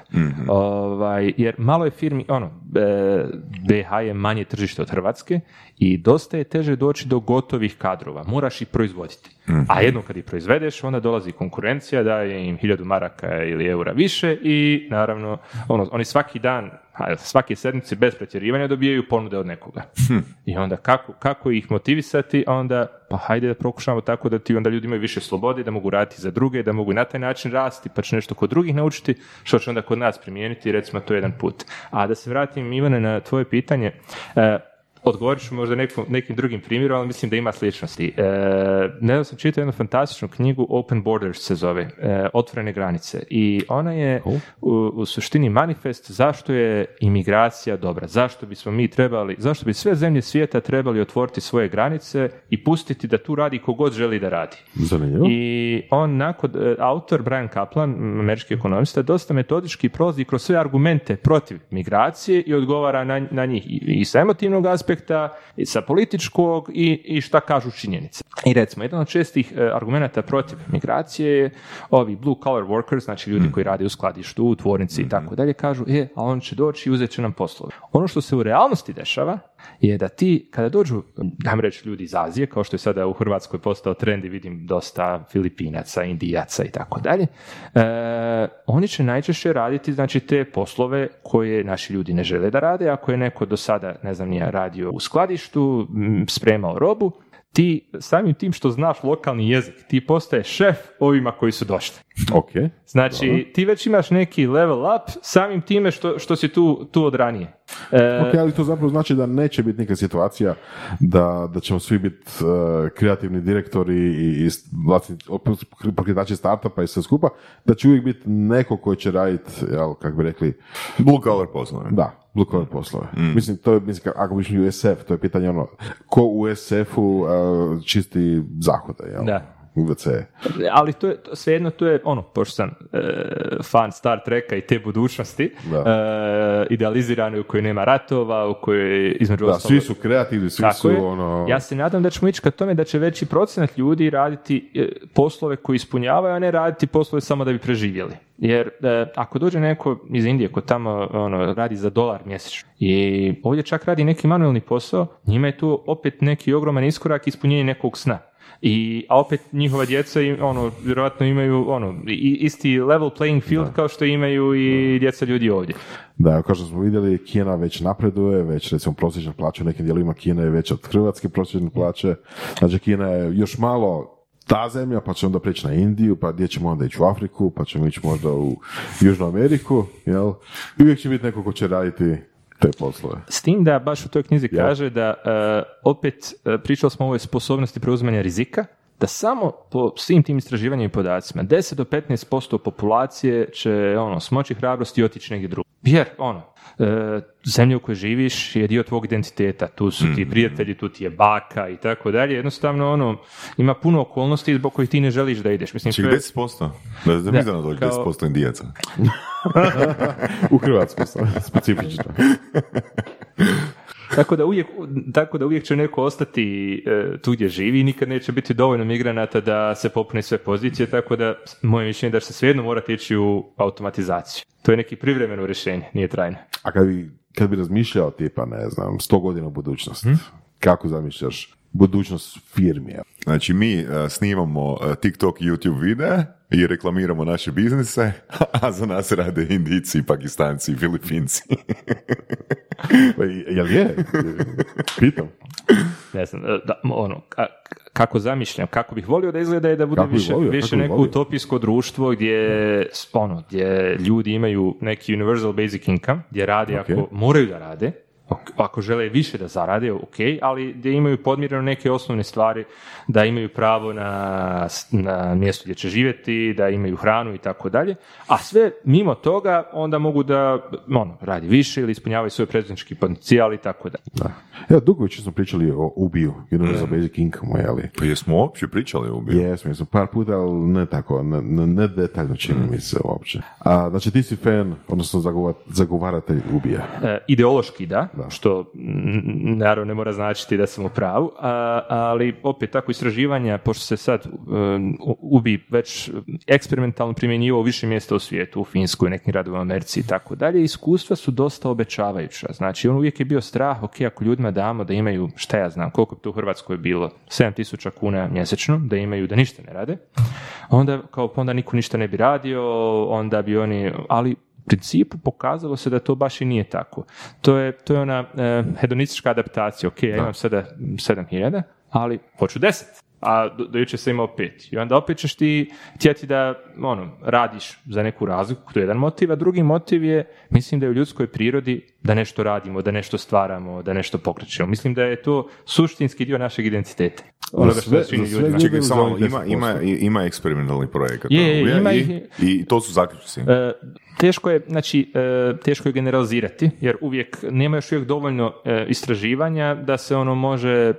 Ovaj, jer malo je firmi, ono, e, BH je manje tržište od Hrvatske i dosta je teže doći do gotovih kadrova. Moraš ih proizvoditi. A jednom kad ih proizvedeš, onda dolazi konkurencija, daje im hiljadu maraka ili eura više i naravno, ono, oni svaki dan, svake sedmice bez pretjerivanja dobijaju ponude od nekoga. I onda kako, kako ih motivisati, onda pa hajde da prokušamo tako da ti onda ljudi imaju više slobode, da mogu raditi za druge, da mogu na taj način rasti, pa će nešto kod drugih naučiti, što će onda kod nas primijeniti, recimo to je jedan put. A da se vratim Ivane na tvoje pitanje, e, odgovorit ću možda nekom, nekim drugim primjerom, ali mislim da ima sličnosti. E, nedavno sam čitao jednu fantastičnu knjigu Open Borders se zove, e, Otvorene granice. I ona je u, u suštini manifest zašto je imigracija dobra, zašto bismo mi trebali, zašto bi sve zemlje svijeta trebali otvoriti svoje granice i pustiti da tu radi kogod želi da radi. Zanimljivo. I on nakon, e, autor Brian Kaplan, američki ekonomista, dosta metodički prolazi kroz sve argumente protiv migracije i odgovara na, na njih i, i sa emotivnog aspekta, i sa političkog i, i šta kažu činjenice. I recimo, jedan od čestih e, argumenata protiv migracije je ovi blue collar workers, znači ljudi koji rade u skladištu, u tvornici i tako dalje, kažu, e, a on će doći i uzet će nam poslove. Ono što se u realnosti dešava je da ti, kada dođu, dajmo reći, ljudi iz Azije, kao što je sada u Hrvatskoj postao trend i vidim dosta Filipinaca, Indijaca i tako dalje, e, oni će najčešće raditi, znači, te poslove koje naši ljudi ne žele da rade, ako je neko do sada, ne znam, nije radio u skladištu, spremao robu, ti samim tim što znaš lokalni jezik, ti postaješ šef ovima koji su došli. Ok. Znači, ti već imaš neki level up samim time što, što si tu, tu od ranije. E, Ok, ali to zapravo znači da neće biti neka situacija da, da ćemo svi biti uh, kreativni direktori i, i pokretači startupa i sve skupa, da će uvijek biti neko koji će raditi, jel, kako bi rekli, Blue collar poslove. da, blue collar poslove. Mislim, to je, mislim, ako bi išli u SF, to je pitanje ono, ko u SF-u uh, čisti zahode, jel? Da. U WC. ali to je, to- svejedno to je, ono, pošto sam e, fan Star Treka i te budućnosti, e, idealizirane u kojoj nema ratova, u kojoj između Da, svi su kreativni, svi Tako su je. ono... Ja se nadam da ćemo ići ka tome da će veći procenat ljudi raditi e, poslove koji ispunjavaju, a ne raditi poslove samo da bi preživjeli. Jer e, ako dođe neko iz Indije ko tamo ono, radi za dolar mjesečno i ovdje čak radi neki manuelni posao, njima je tu opet neki ogroman iskorak ispunjenje nekog sna. I, a opet njihova djeca ono, vjerojatno imaju ono, isti level playing field kao što imaju i djeca ljudi ovdje. Da, kao što smo vidjeli, Kina već napreduje, već recimo prosječna plaća u nekim dijelovima Kine je veća od hrvatske prosječne plaće. Znači Kina je još malo ta zemlja, pa će onda prijeći na Indiju, pa gdje ćemo onda ići u Afriku, pa ćemo ići možda u Južnu Ameriku, jel? I uvijek će biti neko ko će raditi te poslove. S tim da baš u toj knjizi Ja. kaže da e, opet e, pričali smo o ovoj sposobnosti preuzimanja rizika, da samo po svim tim istraživanjima i podacima 10 do 15% populacije će ono, smoći hrabrost i otići negdje drugo. Jer, ono, e, zemlja u kojoj živiš je dio tvog identiteta, tu su ti prijatelji, tu ti je baka i tako dalje, jednostavno ono, ima puno okolnosti zbog kojih ti ne želiš da ideš. Mislim, Ček, to je- 10%? Da, da, da, da dođe kao- 10% indijaca. U Hrvatskoj specifično. Tako da uvijek, tako da uvijek će neko ostati e, tu gdje živi i nikad neće biti dovoljno migranata da se popune sve pozicije, tako da moje mišljenje je da se svejedno morati ići u automatizaciju. To je neki privremeno rješenje, nije trajno. A kad bi, kad bi razmišljao tipa, ne znam, 100 godina u budućnost, kako zamišljaš budućnost firmi? Znači, mi uh, snimamo uh, TikTok i YouTube videa i reklamiramo naše biznise, a za nas rade Indijci, Pakistanci, Filipinci. Pa, i- Jel je? Pitam. Ne znam, e, da, ono, ka- kako zamišljam, kako bih volio da izgleda je da bude Kako više, volio, više neko volio. utopijsko društvo gdje, ono, gdje ljudi imaju neki universal basic income, gdje rade Ok. ako moraju da rade, ako žele više da zarade, ok, ali gdje imaju podmireno neke osnovne stvari, da imaju pravo na, na mjesto gdje će živjeti, da imaju hranu i tako dalje, a sve mimo toga onda mogu da ono, radi više ili ispunjavaju svoj predsjednički potencijal i tako dalje. Da. Evo, dugo već smo pričali o ubiju, Universal Basic Income, jeli? Pa jesmo uopće pričali o ubiju? Jesmo, jesmo, par puta, ali ne tako, ne, ne, ne detaljno čini mi se uopće. A, znači, ti si fan, odnosno zagova- zagovaratelj ubija. E, ideološki da, što naravno ne mora značiti da sam u pravu, a- ali opet tako istraživanja, pošto se sad um, ubi već eksperimentalno primjenjivo u više mjesta u svijetu, u Finskoj, nekim gradovima u Americi i tako dalje, iskustva su dosta obećavajuća. Znači, on uvijek je bio strah, ok, ako ljudima damo da imaju, šta ja znam, koliko bi to u Hrvatskoj bilo, 7000 kuna mjesečno, da imaju da ništa ne rade, onda kao pa onda niko ništa ne bi radio, onda bi oni, ali principu pokazalo se da to baš i nije tako. To je, to je ona e, hedonistička adaptacija. Ok, ja imam sada 7000, ali hoću 10 a do, do jučer sam imao pet. I onda opet ćeš ti htjeti da ono, radiš za neku razliku, to je jedan motiv, a drugi motiv je, mislim da je u ljudskoj prirodi da nešto radimo, da nešto stvaramo, da nešto pokrećemo. Mislim da je to suštinski dio našeg identiteta. Onoga što je svim sve ljudima. Čekaj, samo ima, 10%. ima, ima eksperimentalnih projekata. Je, je, ima i, ih. I to su zaključci. E, teško je, znači, e, teško je generalizirati, jer uvijek, nema još uvijek dovoljno e, istraživanja da se ono može e,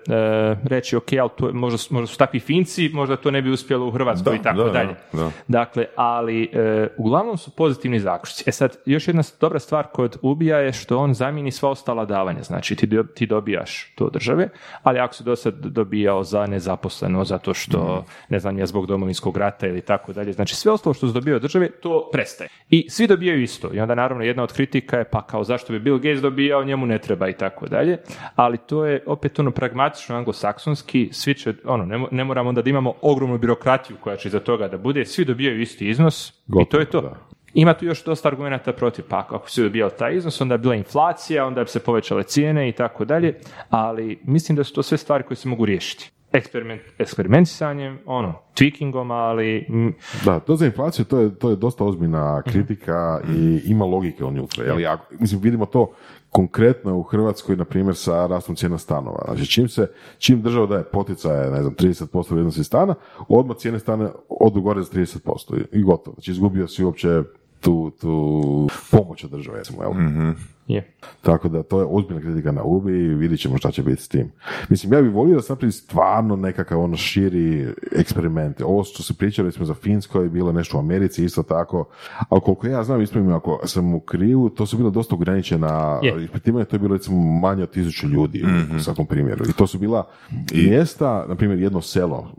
reći, ok, ali to, je- možda, su- možda su takvi finci, možda to ne bi uspjelo u Hrvatskoj Da, i tako da, dalje. da, da. Dakle, ali uglavnom su pozitivni zaključci. E sad, još jedna dobra stvar kod ubija je što on zamijeni sva ostala davanja. Znači, ti, do- ti dobijaš to od države, ali ako si do sad dobijao za nezaposleno, zato što, ne znam, ja zbog domovinskog rata ili tako dalje, znači sve ostalo što si dobio od države, to prestaje. I svi dobijaju isto. I onda, naravno, jedna od kritika je, pa kao zašto bi Bill Gates dobijao, njemu ne treba i tako dalje. Ali to je opet ono pragmatično anglosaksonski, svi će, ono, ne, ne moramo onda da imamo ogromnu birokratiju koja će iza toga da bude, svi dobijaju isti iznos i to je to. Gotovo, da. Ima tu još dosta argumenata protiv, pa ako si dobijao taj iznos, onda je bila inflacija, onda bi se povećale cijene i tako dalje, ali mislim da su to sve stvari koje se mogu riješiti. Eksperiment, eksperimentisanjem, ono, tweakingom, ali Da, to za inflaciju, to je, to je dosta ozbiljna kritika i ima logike unutra. Jel, jako, mislim, vidimo to konkretno u Hrvatskoj, na primjer, sa rastom cijena stanova. Znači, čim se, čim država daje poticaje, ne znam, 30% vrijednosti stana, odmah cijene stane odu gore za 30% i, gotovo. Znači, izgubio si uopće tu, tu pomoć od države, recimo, jel? Je. Tako da to je ozbiljna kritika na ubi i vidit ćemo šta će biti s tim. Mislim, ja bih volio da se napravi stvarno nekakav ono širi eksperiment. Ovo što se priča recimo za Finsko je bilo nešto u Americi isto tako, ali koliko ja znam, ispravim ako sam u krivu, to su bilo dosta ograničena ispitivanja, to je bilo recimo manje od tisuću ljudi u svakom primjeru. I to su bila mjesta, na primjer jedno selo,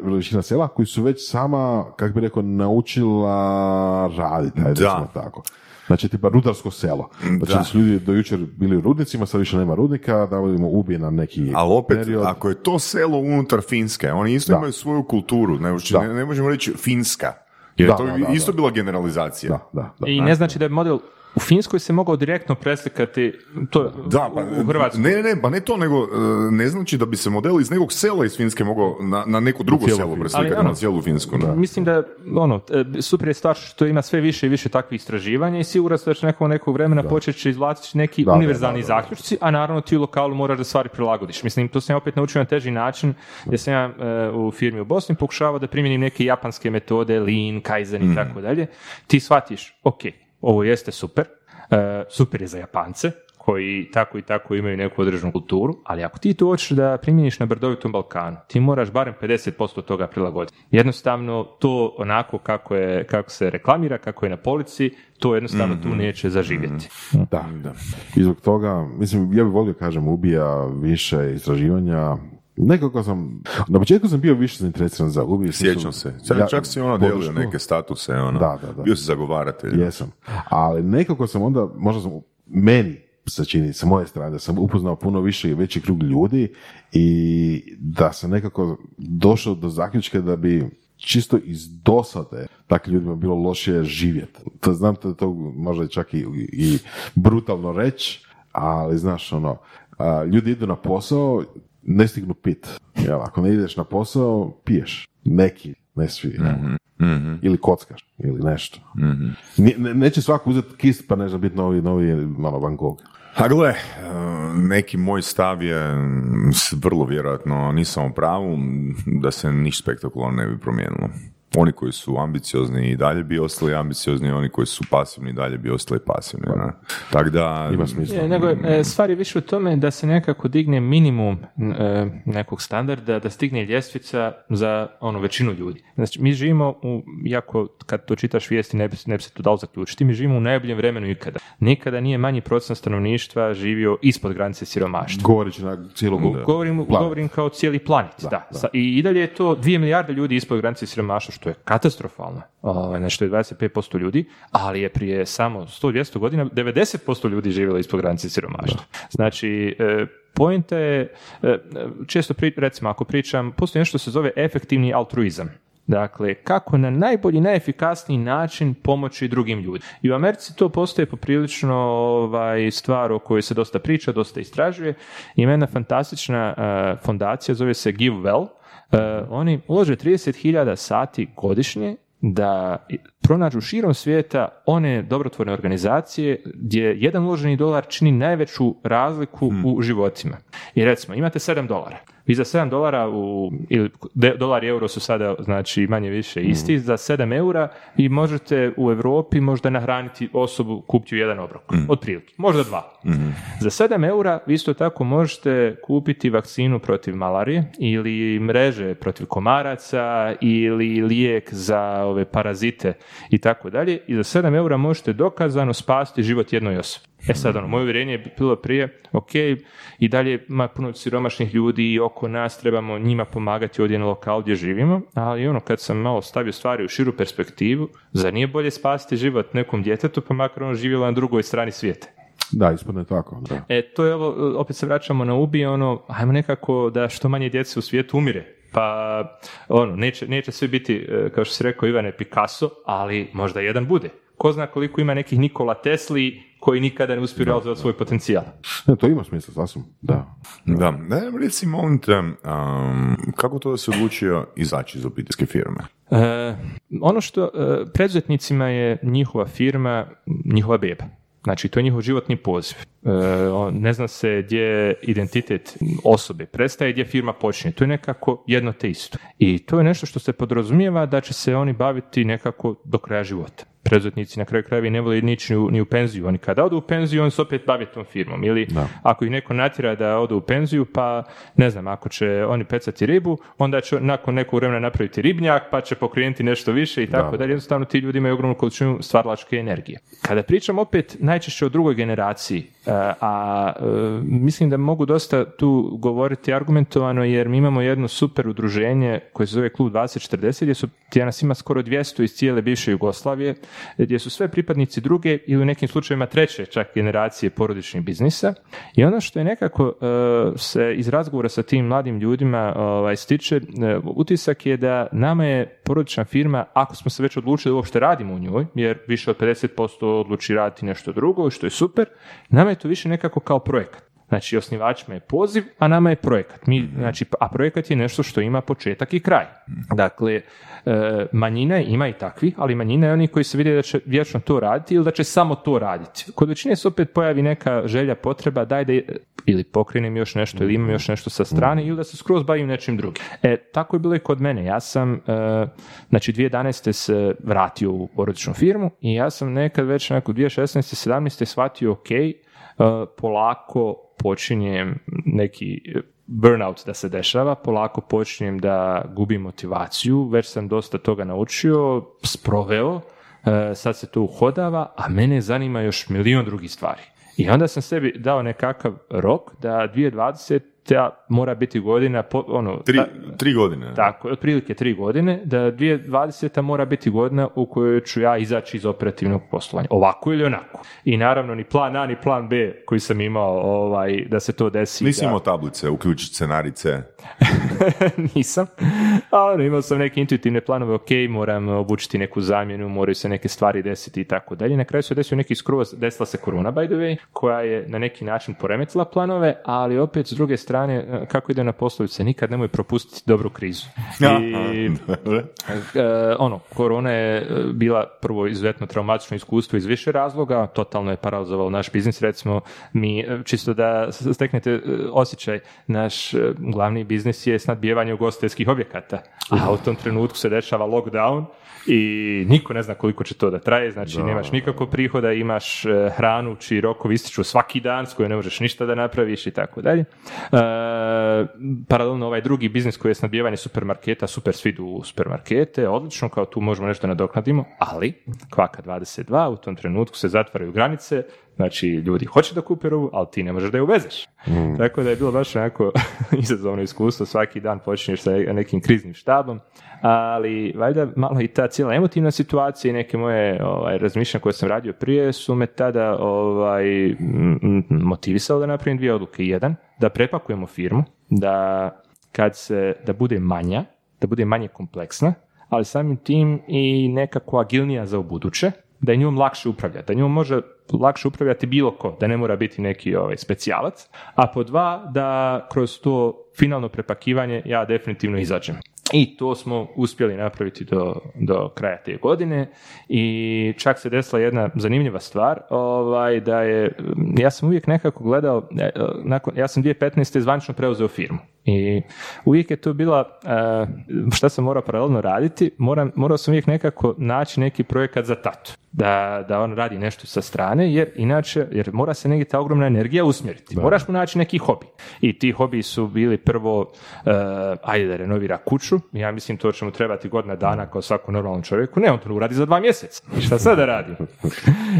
veličina sela koji su već sama, kako bi rekao, naučila raditi, Da. recimo tako. Znači, tipa rudarsko selo. Znači, Da. su ljudi do jučer bili u rudnicima, sad više nema rudnika, da vidimo ubije na neki Ali opet, period. ako je to selo unutar Finske, oni isto Da. imaju svoju kulturu, ne, Da. ne, ne možemo reći Finska. Jer Da, to da, isto da. bila generalizacija. Da, da, da. I ne znači da je model u Finskoj se mogao direktno preslikati to Da, pa, u Hrvatskoj. ne, ne, pa ne to, nego e, ne znači da bi se model iz nekog sela iz Finske mogao na, na neko drugo cijelu selo preslikati, Ali ono- na cijelu Finsku. Da. Mislim da, ono, e, super je stvar što ima sve više i više takvih istraživanja i siguran sam da će nekog nekog vremena počet će izvlačiti neki Da, univerzalni da, da, da. zaključci, a naravno ti u lokalu moraš da stvari prilagodiš. Mislim, to sam ja opet naučio na teži način, gdje sam ja e, u firmi u Bosni pokušavao da primjenim neke japanske metode, lean, kaizen i tako dalje. Ti shvatiš, ok, ovo jeste super, e, super je za Japance, koji tako i tako imaju neku određenu kulturu, ali ako ti to hoćeš da primjeniš na brdovitom Balkanu, ti moraš barem 50% toga prilagoditi. Jednostavno, to onako kako, je, kako se reklamira, kako je na polici, to jednostavno tu neće zaživjeti. Da, da. I zbog toga, mislim, ja bih volio, kažem, ubija više istraživanja. Nekako sam, na početku sam bio više zainteresiran za ubij. Sjećam se. Sad čak si ono delio neke statuse, ono. Da, da, da. Bio si zagovaratelj. Jesam. Ali nekako sam onda, možda sam, meni se čini, sa moje strane, da sam upoznao puno više i veći krug ljudi i da sam nekako došao do zaključka da bi čisto iz dosade takvim ljudima bilo lošije živjeti. To znam da to možda čak i, i brutalno reći, ali znaš ono, ljudi idu na posao, ne stignu pit. Jel, ako ne ideš na posao, piješ. Neki, ne svi. jel. Ili kockaš, ili nešto. Nije- ne- neće svako uzeti kist pa ne znam biti novi, novi malo Van Gogh. A gle, e, neki moj stav je vrlo vjerojatno, nisam u pravu, da se ništa spektakularno ne bi promijenilo. Oni koji su ambiciozni i dalje bi ostali ambiciozni, oni koji su pasivni i dalje bi ostali pasivni. ne? Tako da... Ima smisla. Je, nego je, e, stvar je više u tome da se nekako digne minimum e, nekog standarda, da stigne ljestvica za ono većinu ljudi. Znači, mi živimo u, jako kad to čitaš vijesti ne bi, ne bi se to dalo zaključiti, mi živimo u najboljem vremenu ikada. Nikada nije manji procent stanovništva živio ispod granice siromaštva. Govoreći na cijelog Govorim, govorim kao cijeli planet, da. Sa- I, I dalje je to 2 milijarde ljudi ispod granice siromaštva, što je katastrofalno. Ovaj, Nešto je 25% ljudi, ali je prije samo 100-200 godina 90% ljudi živjelo ispod granice siromaštva. Znači, e, Poenta je, e, često pri, recimo ako pričam, postoji nešto što se zove efektivni altruizam. Dakle, kako na najbolji, najefikasniji način pomoći drugim ljudima. I u Americi to postaje poprilično ovaj, stvar o kojoj se dosta priča, dosta istražuje. Ima jedna fantastična uh, fondacija, zove se Give Well. Uh, oni ulože 30.000 sati godišnje da pronađu širom svijeta one dobrotvorne organizacije gdje jedan uloženi dolar čini najveću razliku u životima. I recimo, imate 7 dolara. Vi za 7 dolara, u, ili dolar i euro su sada znači manje više isti, za 7 eura vi možete u Europi možda nahraniti osobu, kupiti jedan obrok, otprilike, možda dva. Za 7 eura vi isto tako možete kupiti vakcinu protiv malarije ili mreže protiv komaraca ili lijek za ove parazite i tako dalje. I za 7 eura možete dokazano spasti život jednoj osobi. E sad, ono, moje uvjerenje je bilo prije, ok, i dalje ima puno siromašnih ljudi i oko nas trebamo njima pomagati ovdje na lokalu gdje živimo, ali ono, kad sam malo stavio stvari u širu perspektivu, zar nije bolje spasiti život nekom djetetu, pa makar ono živjelo na drugoj strani svijeta? Da, ispadne tako, da. E, to je ovo, opet se vraćamo na ubi, ono, ajmo nekako da što manje djece u svijetu umire. Pa, ono, neće, neće sve biti, e, kao što si rekao, Ivane Picasso, ali možda jedan bude. Ko zna koliko ima nekih Nikola Tesli koji nikada ne uspiju realizovati svoj potencijal. Ne, to ima smisla, sasvim, da. Da, ne, reci molim te, um, kako to da se odlučio izaći iz obiteljske firme? E, ono što e, preduzetnicima je njihova firma, njihova beba. Znači, to je njihov životni poziv. E, ne zna se gdje je identitet osobe prestaje, gdje firma počinje. To je nekako jedno te isto. I to je nešto što se podrazumijeva da će se oni baviti nekako do kraja života. Preduzetnici na kraju krajeva i ne vole nići ni u, ni u penziju. Oni kada odu u penziju, oni se opet bave tom firmom. Ili ako ih neko natjera da odu u penziju, pa ne znam, ako će oni pecati ribu, onda će nakon nekog vremena napraviti ribnjak, pa će pokrenuti nešto više i tako dalje. Jednostavno ti ljudi imaju ogromnu količinu stvaralačke energije. Kada pričam opet najčešće o drugoj generaciji, a e, mislim da mogu dosta tu govoriti argumentovano jer mi imamo jedno super udruženje koje se zove Klub 2040 gdje su gdje nas ima skoro 200 iz cijele bivše Jugoslavije, gdje su sve pripadnici druge ili u nekim slučajevima treće čak generacije porodičnih biznisa. I ono što je nekako e, se iz razgovora sa tim mladim ljudima ovaj, stiče, e, utisak je da nama je porodična firma, ako smo se već odlučili da uopšte radimo u njoj, jer više od 50% odluči raditi nešto drugo, što je super, nama je to više nekako kao projekat. Znači, osnivačima je poziv, a nama je projekat. Mi, znači, a projekat je nešto što ima početak i kraj. Dakle, e, manjina ima i takvi, ali manjina je oni koji se vide da će vječno to raditi ili da će samo to raditi. Kod većine se opet pojavi neka želja, potreba, daj da je- ili pokrenem još nešto ili imam još nešto sa strane ili da se skroz bavim nečim drugim. E, tako je bilo i kod mene. Ja sam, e, znači 2011. se vratio u porodičnu firmu i ja sam nekad već nakon 2016. 17. shvatio, ok, e, polako počinjem neki burnout da se dešava, polako počinjem da gubim motivaciju, već sam dosta toga naučio, sproveo, e, sad se to uhodava, a mene zanima još milion drugih stvari. I onda sam sebi dao nekakav rok da 2020 mora biti godina, po- ono, Tri, ta- tri godine. tako, otprilike tri godine, da 2020. mora biti godina u kojoj ću ja izaći iz operativnog poslovanja. Ovako ili onako. I naravno ni plan A ni plan B koji sam imao ovaj, da se to desi. Nisi da- imao tablice, uključiti scenarice. Nisam. A ono, imao sam neke intuitivne planove, ok, moram obučiti neku zamjenu, moraju se neke stvari desiti i tako dalje. Na kraju se desio neki skroz, desila se korona, by the way, koja je na neki način poremetila planove, ali opet s druge strane, e, kako ide na poslovice, nikad nemoj propustiti dobru krizu. I E, ono, korona je e, bila prvo izuzetno traumatično iskustvo iz više razloga, totalno je paralizovalo naš biznis, recimo mi, čisto da steknete osjećaj, naš glavni biznis je snadbijevanje ugostiteljskih objekata, a u tom trenutku se dešava lockdown i niko ne zna koliko će to da traje, znači nemaš nikakvog prihoda, imaš hranu čiji rokovi ističu svaki dan s kojoj ne možeš ništa da napraviš i tako dalje. E, paralelno ovaj drugi biznis koji je snabdijevanje supermarketa, super svi u supermarkete, odlično, kao tu možemo nešto nadoknadimo, ali kvaka 22, u tom trenutku se zatvaraju granice, znači ljudi hoće da kupe robu, ali ti ne možeš da je uvezeš. Tako da je bilo baš onako izazovno iskustvo, svaki dan počinješ sa nekim kriznim štabom, ali valjda malo i ta cijela emotivna situacija i neke moje ovaj, razmišljanja koje sam radio prije su me tada ovaj, motivisalo da napravim dvije odluke. Jedan, da prepakujemo firmu, da kad se, da bude manja, da bude manje kompleksna, ali samim tim i nekako agilnija za ubuduće, da je njom lakše upravljati, da njom može lakše upravljati bilo ko, da ne mora biti neki ovaj, specijalac, a po dva, da kroz to finalno prepakivanje ja definitivno izađem. I to smo uspjeli napraviti do, do kraja te godine i čak se desila jedna zanimljiva stvar, ovaj, da je, ja sam uvijek nekako gledao, e, nakon, ja sam 2015. zvanično preuzeo firmu i uvijek je to bila, e, šta sam morao paralelno raditi, moram, morao sam uvijek nekako naći neki projekat za tatu da, da on radi nešto sa strane, jer inače, jer mora se negdje ta ogromna energija usmjeriti. Moraš mu naći neki hobi. I ti hobi su bili prvo, uh, ajde da renovira kuću, ja mislim to će mu trebati godina dana kao svakom normalnom čovjeku, ne, on to uradi za dva mjeseca. I šta sad da radi?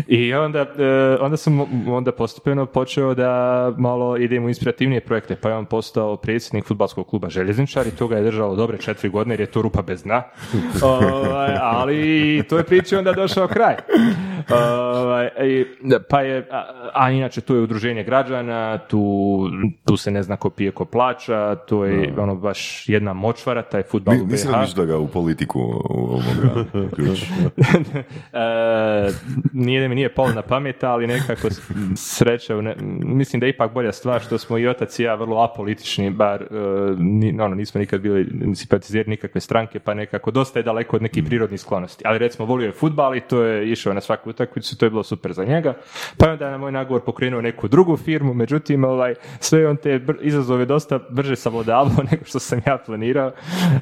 I onda, uh, onda sam onda postupeno počeo da malo idem u inspirativnije projekte, pa je on postao predsjednik futbalskog kluba Željezničar i to ga je držalo dobre četiri godine jer je to rupa bez dna. Ovaj, ali to je priče onda došao kraj. Ovaj, pa je, a, inače tu je udruženje građana, tu, tu se ne zna ko pije ko plaća, to je ono baš jedna močvara, taj futbol u BiH. da ga u politiku ovoga e, nije da mi nije palo na pamet, ali nekako sreća, mislim da je ipak bolja stvar što smo i otac i ja vrlo apolitični, bar uh, ono, nismo nikad bili simpatizeri nikakve stranke, pa nekako dosta je daleko od nekih prirodnih sklonosti. Ali recimo volio je futbal i to je išao na svaku utakmicu, to je bilo super za njega. Pa je onda na moj nagovor pokrenuo neku drugu firmu, međutim, ovaj, sve on te izazove dosta brže savladavao nego što sam ja planirao.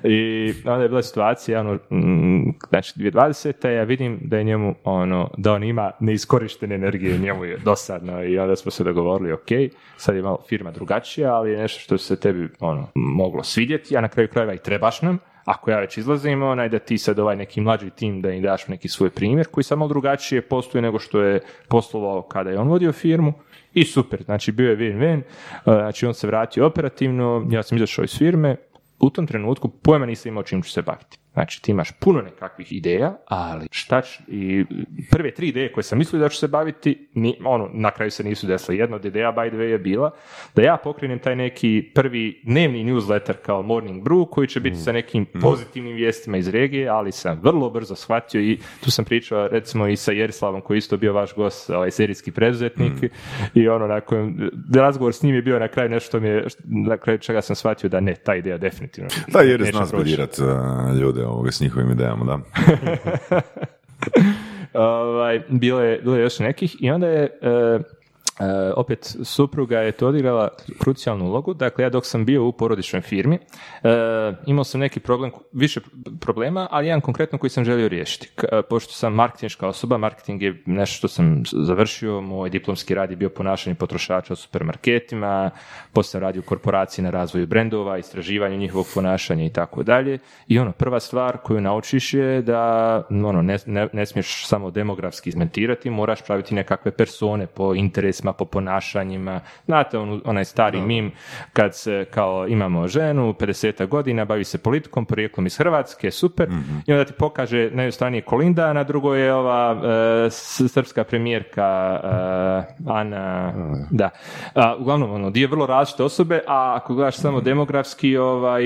I onda je bila situacija, ono, mm, znači 2020. ja vidim da je njemu, ono, da on ima neiskorištene energije, njemu je dosadno i onda smo se dogovorili, ok, sad je malo firma drugačija, ali je nešto što se tebi, ono, moglo svidjeti, a na kraju krajeva i trebaš nam, ako ja već izlazim, onaj da ti sad ovaj neki mlađi tim da im daš neki svoj primjer koji samo drugačije postoji nego što je poslovao kada je on vodio firmu. I super, znači bio je win-win, znači on se vratio operativno, ja sam izašao iz firme, u tom trenutku pojma nisam imao čim ću se baviti. Znači, ti imaš puno nekakvih ideja, ali šta će, i prve tri ideje koje sam mislio da ću se baviti, ni, ono, na kraju se nisu desile. Jedna od ideja, by the way, je bila da ja pokrenem taj neki prvi dnevni newsletter kao Morning Brew, koji će biti sa nekim mm. pozitivnim vijestima iz regije, ali sam vrlo brzo shvatio i tu sam pričao recimo i sa Jerislavom, koji je isto bio vaš gost, ovaj serijski preduzetnik, mm. i ono, nakon, razgovor s njim je bio na kraju nešto mi je, na kraju čega sam shvatio da ne, ta ideja definitivno. Da, jer je zna ljude ovoga s njihovim idejama, da. ovaj, bilo, je, bilo je još nekih i onda je E, opet supruga je to odigrala krucijalnu ulogu. Dakle, ja dok sam bio u porodičnoj firmi, e, imao sam neki problem, više problema, ali jedan konkretno koji sam želio riješiti. E, pošto sam marketinška osoba, marketing je nešto što sam završio, moj diplomski rad je bio ponašanje potrošača u supermarketima, poslije sam radio u korporaciji na razvoju brendova, istraživanju njihovog ponašanja i tako dalje. I ono, prva stvar koju naučiš je da ono, ne, ne, ne smiješ samo demografski izmentirati, moraš praviti nekakve persone po interesima po ponašanjima. Znate, on, onaj stari mim kad se kao imamo ženu, 50 godina, bavi se politikom, porijeklom iz Hrvatske, super, mm i onda ti pokaže na jednoj strani je Kolinda, a na drugoj je ova e, srpska premijerka uh, Ana, da. A, uglavnom, ono, dvije vrlo različite osobe, a ako gledaš samo demografski, ovaj,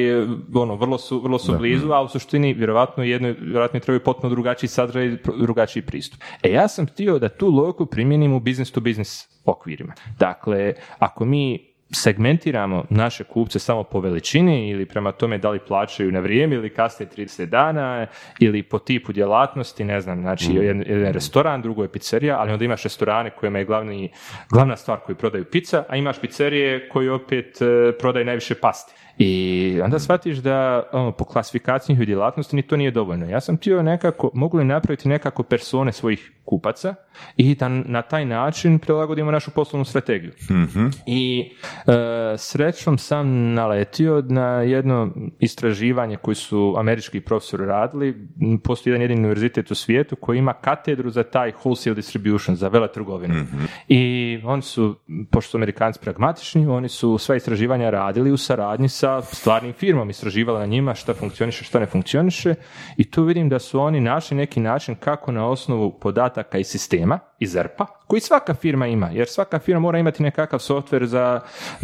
ono, vrlo su, vrlo su blizu, a u suštini vjerovatno jedno, vjerojatno trebaju potpuno drugačiji sadržaj, drugačiji pristup. E, ja sam htio da tu logiku primjenim u business to business okvirima. Dakle, ako mi segmentiramo naše kupce samo po veličini ili prema tome da li plaćaju na vrijeme ili kasnije 30 dana ili po tipu djelatnosti, ne znam, znači mm. jedan, jedan restoran, drugo je pizzerija, ali onda imaš restorane kojima je glavni, glavna stvar koji prodaju pizza, a imaš pizzerije koji opet uh, prodaju najviše pasti. I onda shvatiš da ono, po klasifikaciji njihovih djelatnosti ni to nije dovoljno. Ja sam htio nekako, mogu li napraviti nekako persone svojih kupaca i da na taj način prilagodimo našu poslovnu strategiju. mm I e, srećom sam naletio na jedno istraživanje koje su američki profesori radili. Postoji jedan jedini univerzitet u svijetu koji ima katedru za taj wholesale distribution, za veletrgovinu. mm I oni su, pošto su amerikanci pragmatični, oni su sva istraživanja radili u saradnji sa stvarnim firmom, istraživali na njima šta funkcioniše, šta ne funkcioniše i tu vidim da su oni našli neki način kako na osnovu podataka iz sistema, iz ERP-a, koji svaka firma ima, jer svaka firma mora imati nekakav softver za,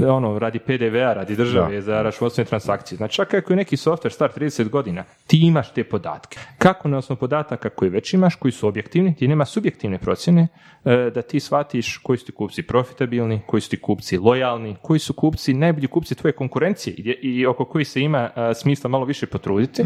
ono, radi PDV-a, radi države, za računovodstvene transakcije. Znači, čak ako je neki softver star 30 godina, ti imaš te podatke. Kako na osnovu podataka koji već imaš, koji su objektivni, gdje nema subjektivne procjene, e, da ti shvatiš koji su ti kupci profitabilni, koji su ti kupci lojalni, koji su kupci, najbolji kupci tvoje konkurencije i, oko koji se ima e, smisla malo više potruditi.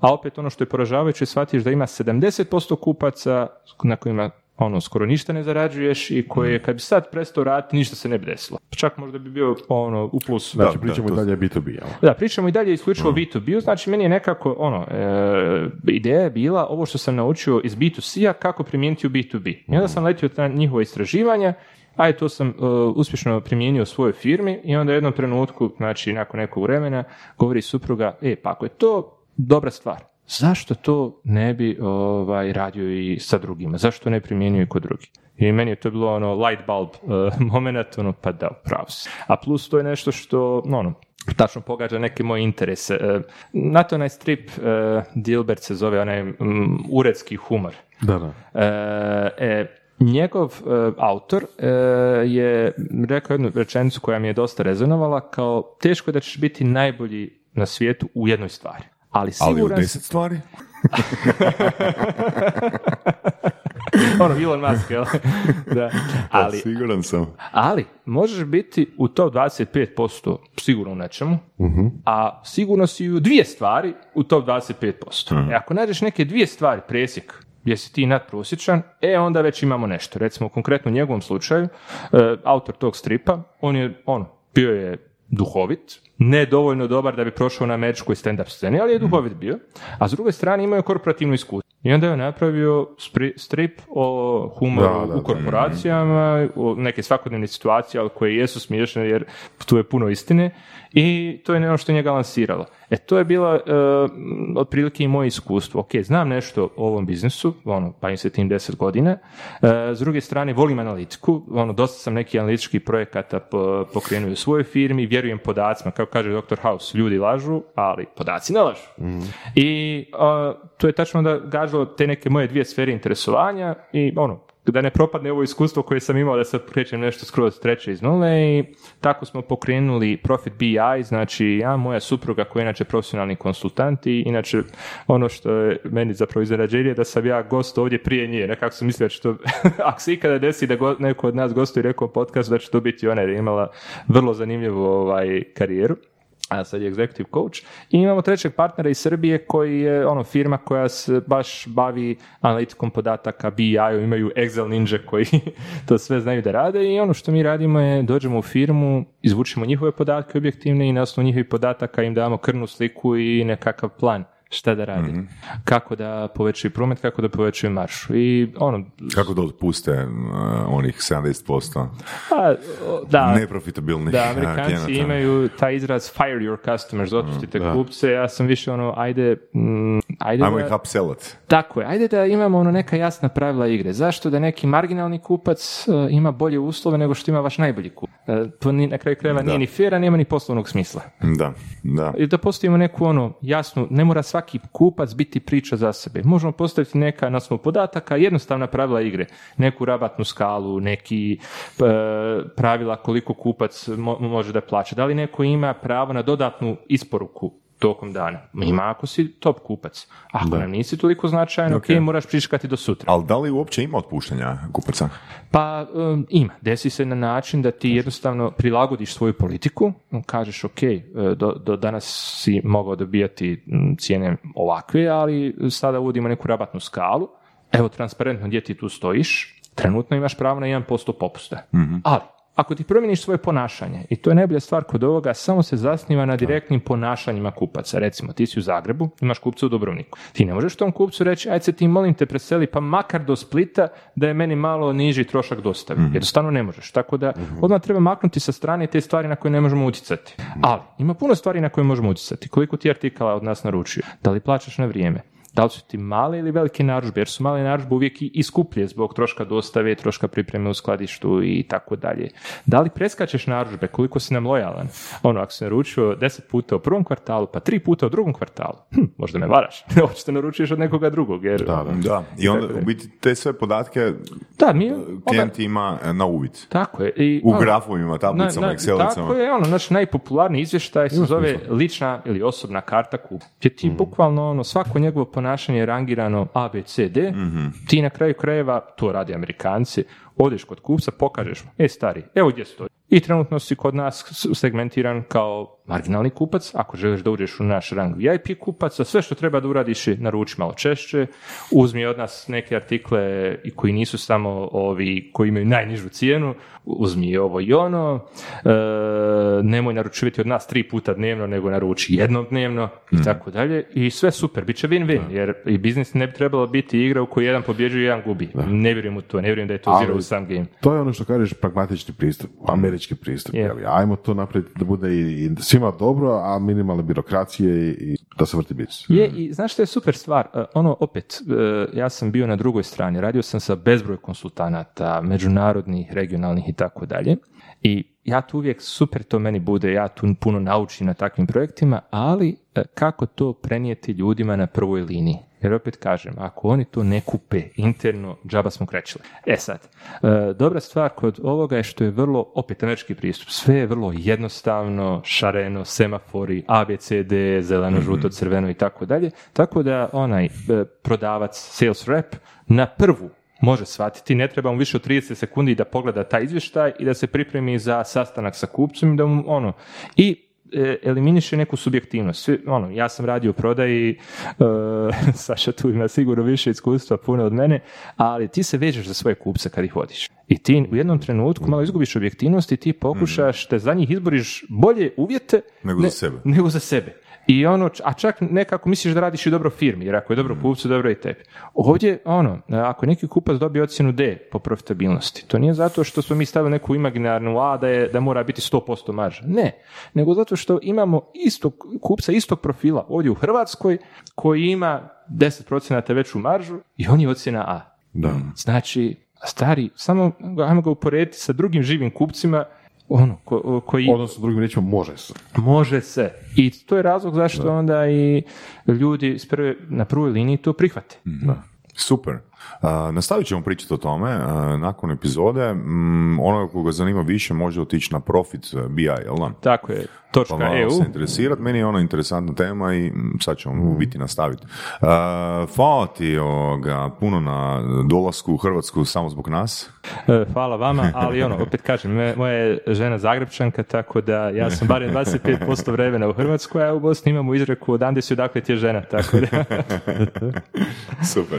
A opet ono što je poražavajuće, shvatiš da ima 70% kupaca na kojima ono, skoro ništa ne zarađuješ i koje kad bi sad prestao raditi, ništa se ne bi desilo. Čak možda bi bio ono, u plusu. Znači, Da, pričamo da, i to- dalje B2B, jel? Da, pričamo i dalje isključivo B2B, znači meni je nekako, ono, e, ideja je bila ovo što sam naučio iz B2C-a kako primijeniti u B2B. I onda sam letio na njihova istraživanja, a i to sam e, uspješno primijenio u svojoj firmi i onda u jednom trenutku, znači nakon nekog vremena, govori supruga, e, pa ako je to dobra stvar, zašto to ne bi ovaj, radio i sa drugima? Zašto ne primjenjuje i kod drugih? I meni je to bilo ono light bulb uh, moment, ono, pa da, upravo si. A plus to je nešto što, no, ono, tačno pogađa neke moje interese. E, Znate onaj strip, e, Dilbert se zove, onaj mm, uredski humor. Da, da. E, e, njegov e, autor e, je rekao jednu rečenicu koja mi je dosta rezonovala kao teško da ćeš biti najbolji na svijetu u jednoj stvari. Ali Ali u siguran deset stvari? ono Elon Musk, jel? da. Ali, Siguran sam. ali možeš biti u top 25% sigurno u nečemu, a sigurno si u dvije stvari u top 25%. E, ako nađeš neke dvije stvari, presjek, gdje si ti nadprosječan, e onda već imamo nešto. Recimo, konkretno u njegovom slučaju, e, autor tog stripa, on je, ono, bio je duhovit, ne dovoljno dobar da bi prošao na američkoj stand-up sceni, ali je duhovit bio, a s druge strane imao je korporativno iskustvo. I onda je napravio strip o humoru Da, da, u korporacijama, o neke svakodnevne situacije, ali koje jesu smiješne jer tu je puno istine i to je ono što je njega lansiralo. E to je bilo e, otprilike i moje iskustvo. Ok, znam nešto o ovom biznisu, ono, bavim se tim deset godina. E, s druge strane, volim analitiku, ono, dosta sam neki analitičkih projekata po- pokrenuo u svojoj firmi, vjerujem podacima, kao kaže Dr. House, ljudi lažu, ali podaci ne lažu. I a, to je tačno da gađalo te neke moje dvije sfere interesovanja i ono, da ne propadne ovo iskustvo koje sam imao da sad krećem nešto skroz treće iz nule i tako smo pokrenuli Profit BI, znači ja, moja supruga koja je inače profesionalni konsultant i inače ono što je meni zapravo iznenađenje da sam ja gost ovdje prije nje, nekako sam mislio da će to, ako se ikada desi da go- neko od nas gostuje rekao podcast da će to biti ona jer je imala vrlo zanimljivu ovaj, karijeru a sad je executive coach. I imamo trećeg partnera iz Srbije koji je ono firma koja se baš bavi analitikom podataka, BI-u, imaju Excel ninja koji to sve znaju da rade i ono što mi radimo je dođemo u firmu, izvučimo njihove podatke objektivne i na osnovu njihovih podataka im damo krvnu sliku i nekakav plan šta da radi. Kako da povećaju promet, kako da povećaju maršu. I ono, Kako da otpuste uh, onih 70% pa, o, da, neprofitabilnih Da, uh, Amerikanci klijenata? imaju taj izraz fire your customers, otpustite kupce, ja sam više ono, ajde, mm, ajde Ajmo da, ih upsellat. tako je, ajde da imamo ono neka jasna pravila igre. Zašto da neki marginalni kupac e, ima bolje uslove nego što ima vaš najbolji kupac? E, to ni, na kraju krajeva nije ni fair, a nema ni poslovnog smisla. Da, da. I da postavimo neku ono jasnu, ne mora svaki kupac biti priča za sebe. Možemo postaviti neka na osnovu podataka, jednostavna pravila igre. Neku rabatnu skalu, neki e, pravila koliko kupac mo- može da plaća. Da li neko ima pravo na dodatnu isporuku tokom dana? Ima ako si top kupac. Ako nam nisi toliko značajan, ok, moraš pričekati do sutra. Ali da li uopće ima otpuštanja kupaca? Pa um, ima. Desi se na način da ti jednostavno prilagodiš svoju politiku, kažeš ok, e, do, do danas si mogao dobijati cijene ovakve, ali sada uvodimo neku rabatnu skalu, evo transparentno gdje ti tu stojiš, trenutno imaš pravo na 1% popusta. Ali, ako ti promijeniš svoje ponašanje, i to je najbolja stvar kod ovoga, samo se zasniva na direktnim ponašanjima kupaca. Recimo, ti si u Zagrebu, imaš kupca u Dubrovniku. Ti ne možeš tom kupcu reći, ajde se ti molim te preseli, pa makar do Splita, da je meni malo niži trošak dostave. Jednostavno ne možeš. Tako da, odmah treba maknuti sa strane te stvari na koje ne možemo utjecati. Ali, ima puno stvari na koje možemo utjecati. Koliko ti artikala od nas naručio? Da li plaćaš na vrijeme? Da li su ti male ili velike narudžbe, jer su male narudžbe uvijek i skuplje zbog troška dostave, troška pripreme u skladištu i tako dalje. Da li preskačeš narudžbe, koliko si nam lojalan? Ono, ako si naručio deset puta u prvom kvartalu, pa tri puta u drugom kvartalu, hm, možda me varaš, očito naručuješ od nekoga drugog, jer... Da, da. Da, i onda u biti te sve podatke Da, mi, klijent ima e, na uvid. Tako je. I, U ono, grafovima, tablicama, na- na- Excelicama. Tako je, ono, naš najpopularniji izvještaj se zove lična ili osobna karta. Gdje ti Mhm. bukvalno ono, svako njegovo ponašanje je rangirano A, B, C, D. Mhm. Ti na kraju krajeva, to rade Amerikanci, odeš kod kupca, pokažeš mu, e stari, evo gdje stoji. I trenutno si kod nas segmentiran kao marginalni kupac, ako želiš da uđeš u naš rang VIP kupaca, sve što treba da uradiš je naruči malo češće, uzmi od nas neke artikle i koji nisu samo ovi koji imaju najnižu cijenu, uzmi i ovo i ono, e, nemoj naručivati od nas tri puta dnevno, nego naruči jednom dnevno i tako dalje. I sve super, bit će win-win, jer i biznis ne bi trebalo biti igra u kojoj jedan pobjeđuje i jedan gubi. Ne vjerujem u to, ne vjerujem da je to zero sum game. To je ono što kažeš pragmatični pristup, američki pristup. Je. jeli. Ajmo to napraviti da bude i, i svima dobro, a minimalne birokracije i, i da se vrti bić. Je, i znaš što je super stvar? E, Ono, opet, e, ja sam bio na drugoj strani, radio sam sa bezbroj konsultanata, međunarodnih, regionalnih i tako dalje. I ja tu uvijek super to meni bude, ja tu puno naučim na takvim projektima, ali e, kako to prenijeti ljudima na prvoj liniji? Jer opet kažem, ako oni to ne kupe interno, džaba smo krećili. E sad, e, dobra stvar kod ovoga je što je vrlo, opet američki pristup, sve je vrlo jednostavno, šareno, semafori, A, B, C, D, zeleno, žuto, crveno i tako dalje. Tako da onaj e, prodavac, sales rep, na prvu može shvatiti, ne treba mu više od 30 sekundi da pogleda taj izvještaj i da se pripremi za sastanak sa kupcem i da mu ono, i e, eliminiše neku subjektivnost. Svi, ono, ja sam radio u prodaji, e, Saša tu ima sigurno više iskustva puno od mene, ali ti se vežeš za svoje kupce kad ih vodiš. I ti u jednom trenutku malo izgubiš objektivnost i ti pokušaš da za njih izboriš bolje uvjete Nego za sebe. nego za sebe. I ono, a čak nekako misliš da radiš i dobro firmi, jer ako je dobro kupcu, dobro je i tebi. Ovdje, ono, ako neki kupac dobije ocjenu D po profitabilnosti, to nije zato što smo mi stavili neku imaginarnu A da, je, da mora biti 100% marža. Ne, nego zato što imamo istog kupca istog profila ovdje u Hrvatskoj koji ima 10% veću maržu i on je ocjena A. Da. Znači, stari, samo ajmo ga uporediti sa drugim živim kupcima ono, ko, koji... Odnosno, drugim riječima, može se. Može se. I to je razlog zašto onda i ljudi s prve, na prvoj liniji to prihvate. Super. Nastavit ćemo pričati o tome nakon epizode. Mm, ono koga zanima više može otići na Profit uh, BI, jel da? Tako je. Točka Pa EU. se interesirat. Meni je ono interesantna tema i mm, sad ćemo u biti nastaviti. Uh, hvala ti ovoga, puno na dolasku u Hrvatsku samo zbog nas. E, Hvala vama, ali ono, opet kažem, moja je žena Zagrebčanka, tako da ja sam barem 25% vremena u Hrvatskoj, a u Bosni imamo izreku odande si odakle ti je žena, tako da... Super.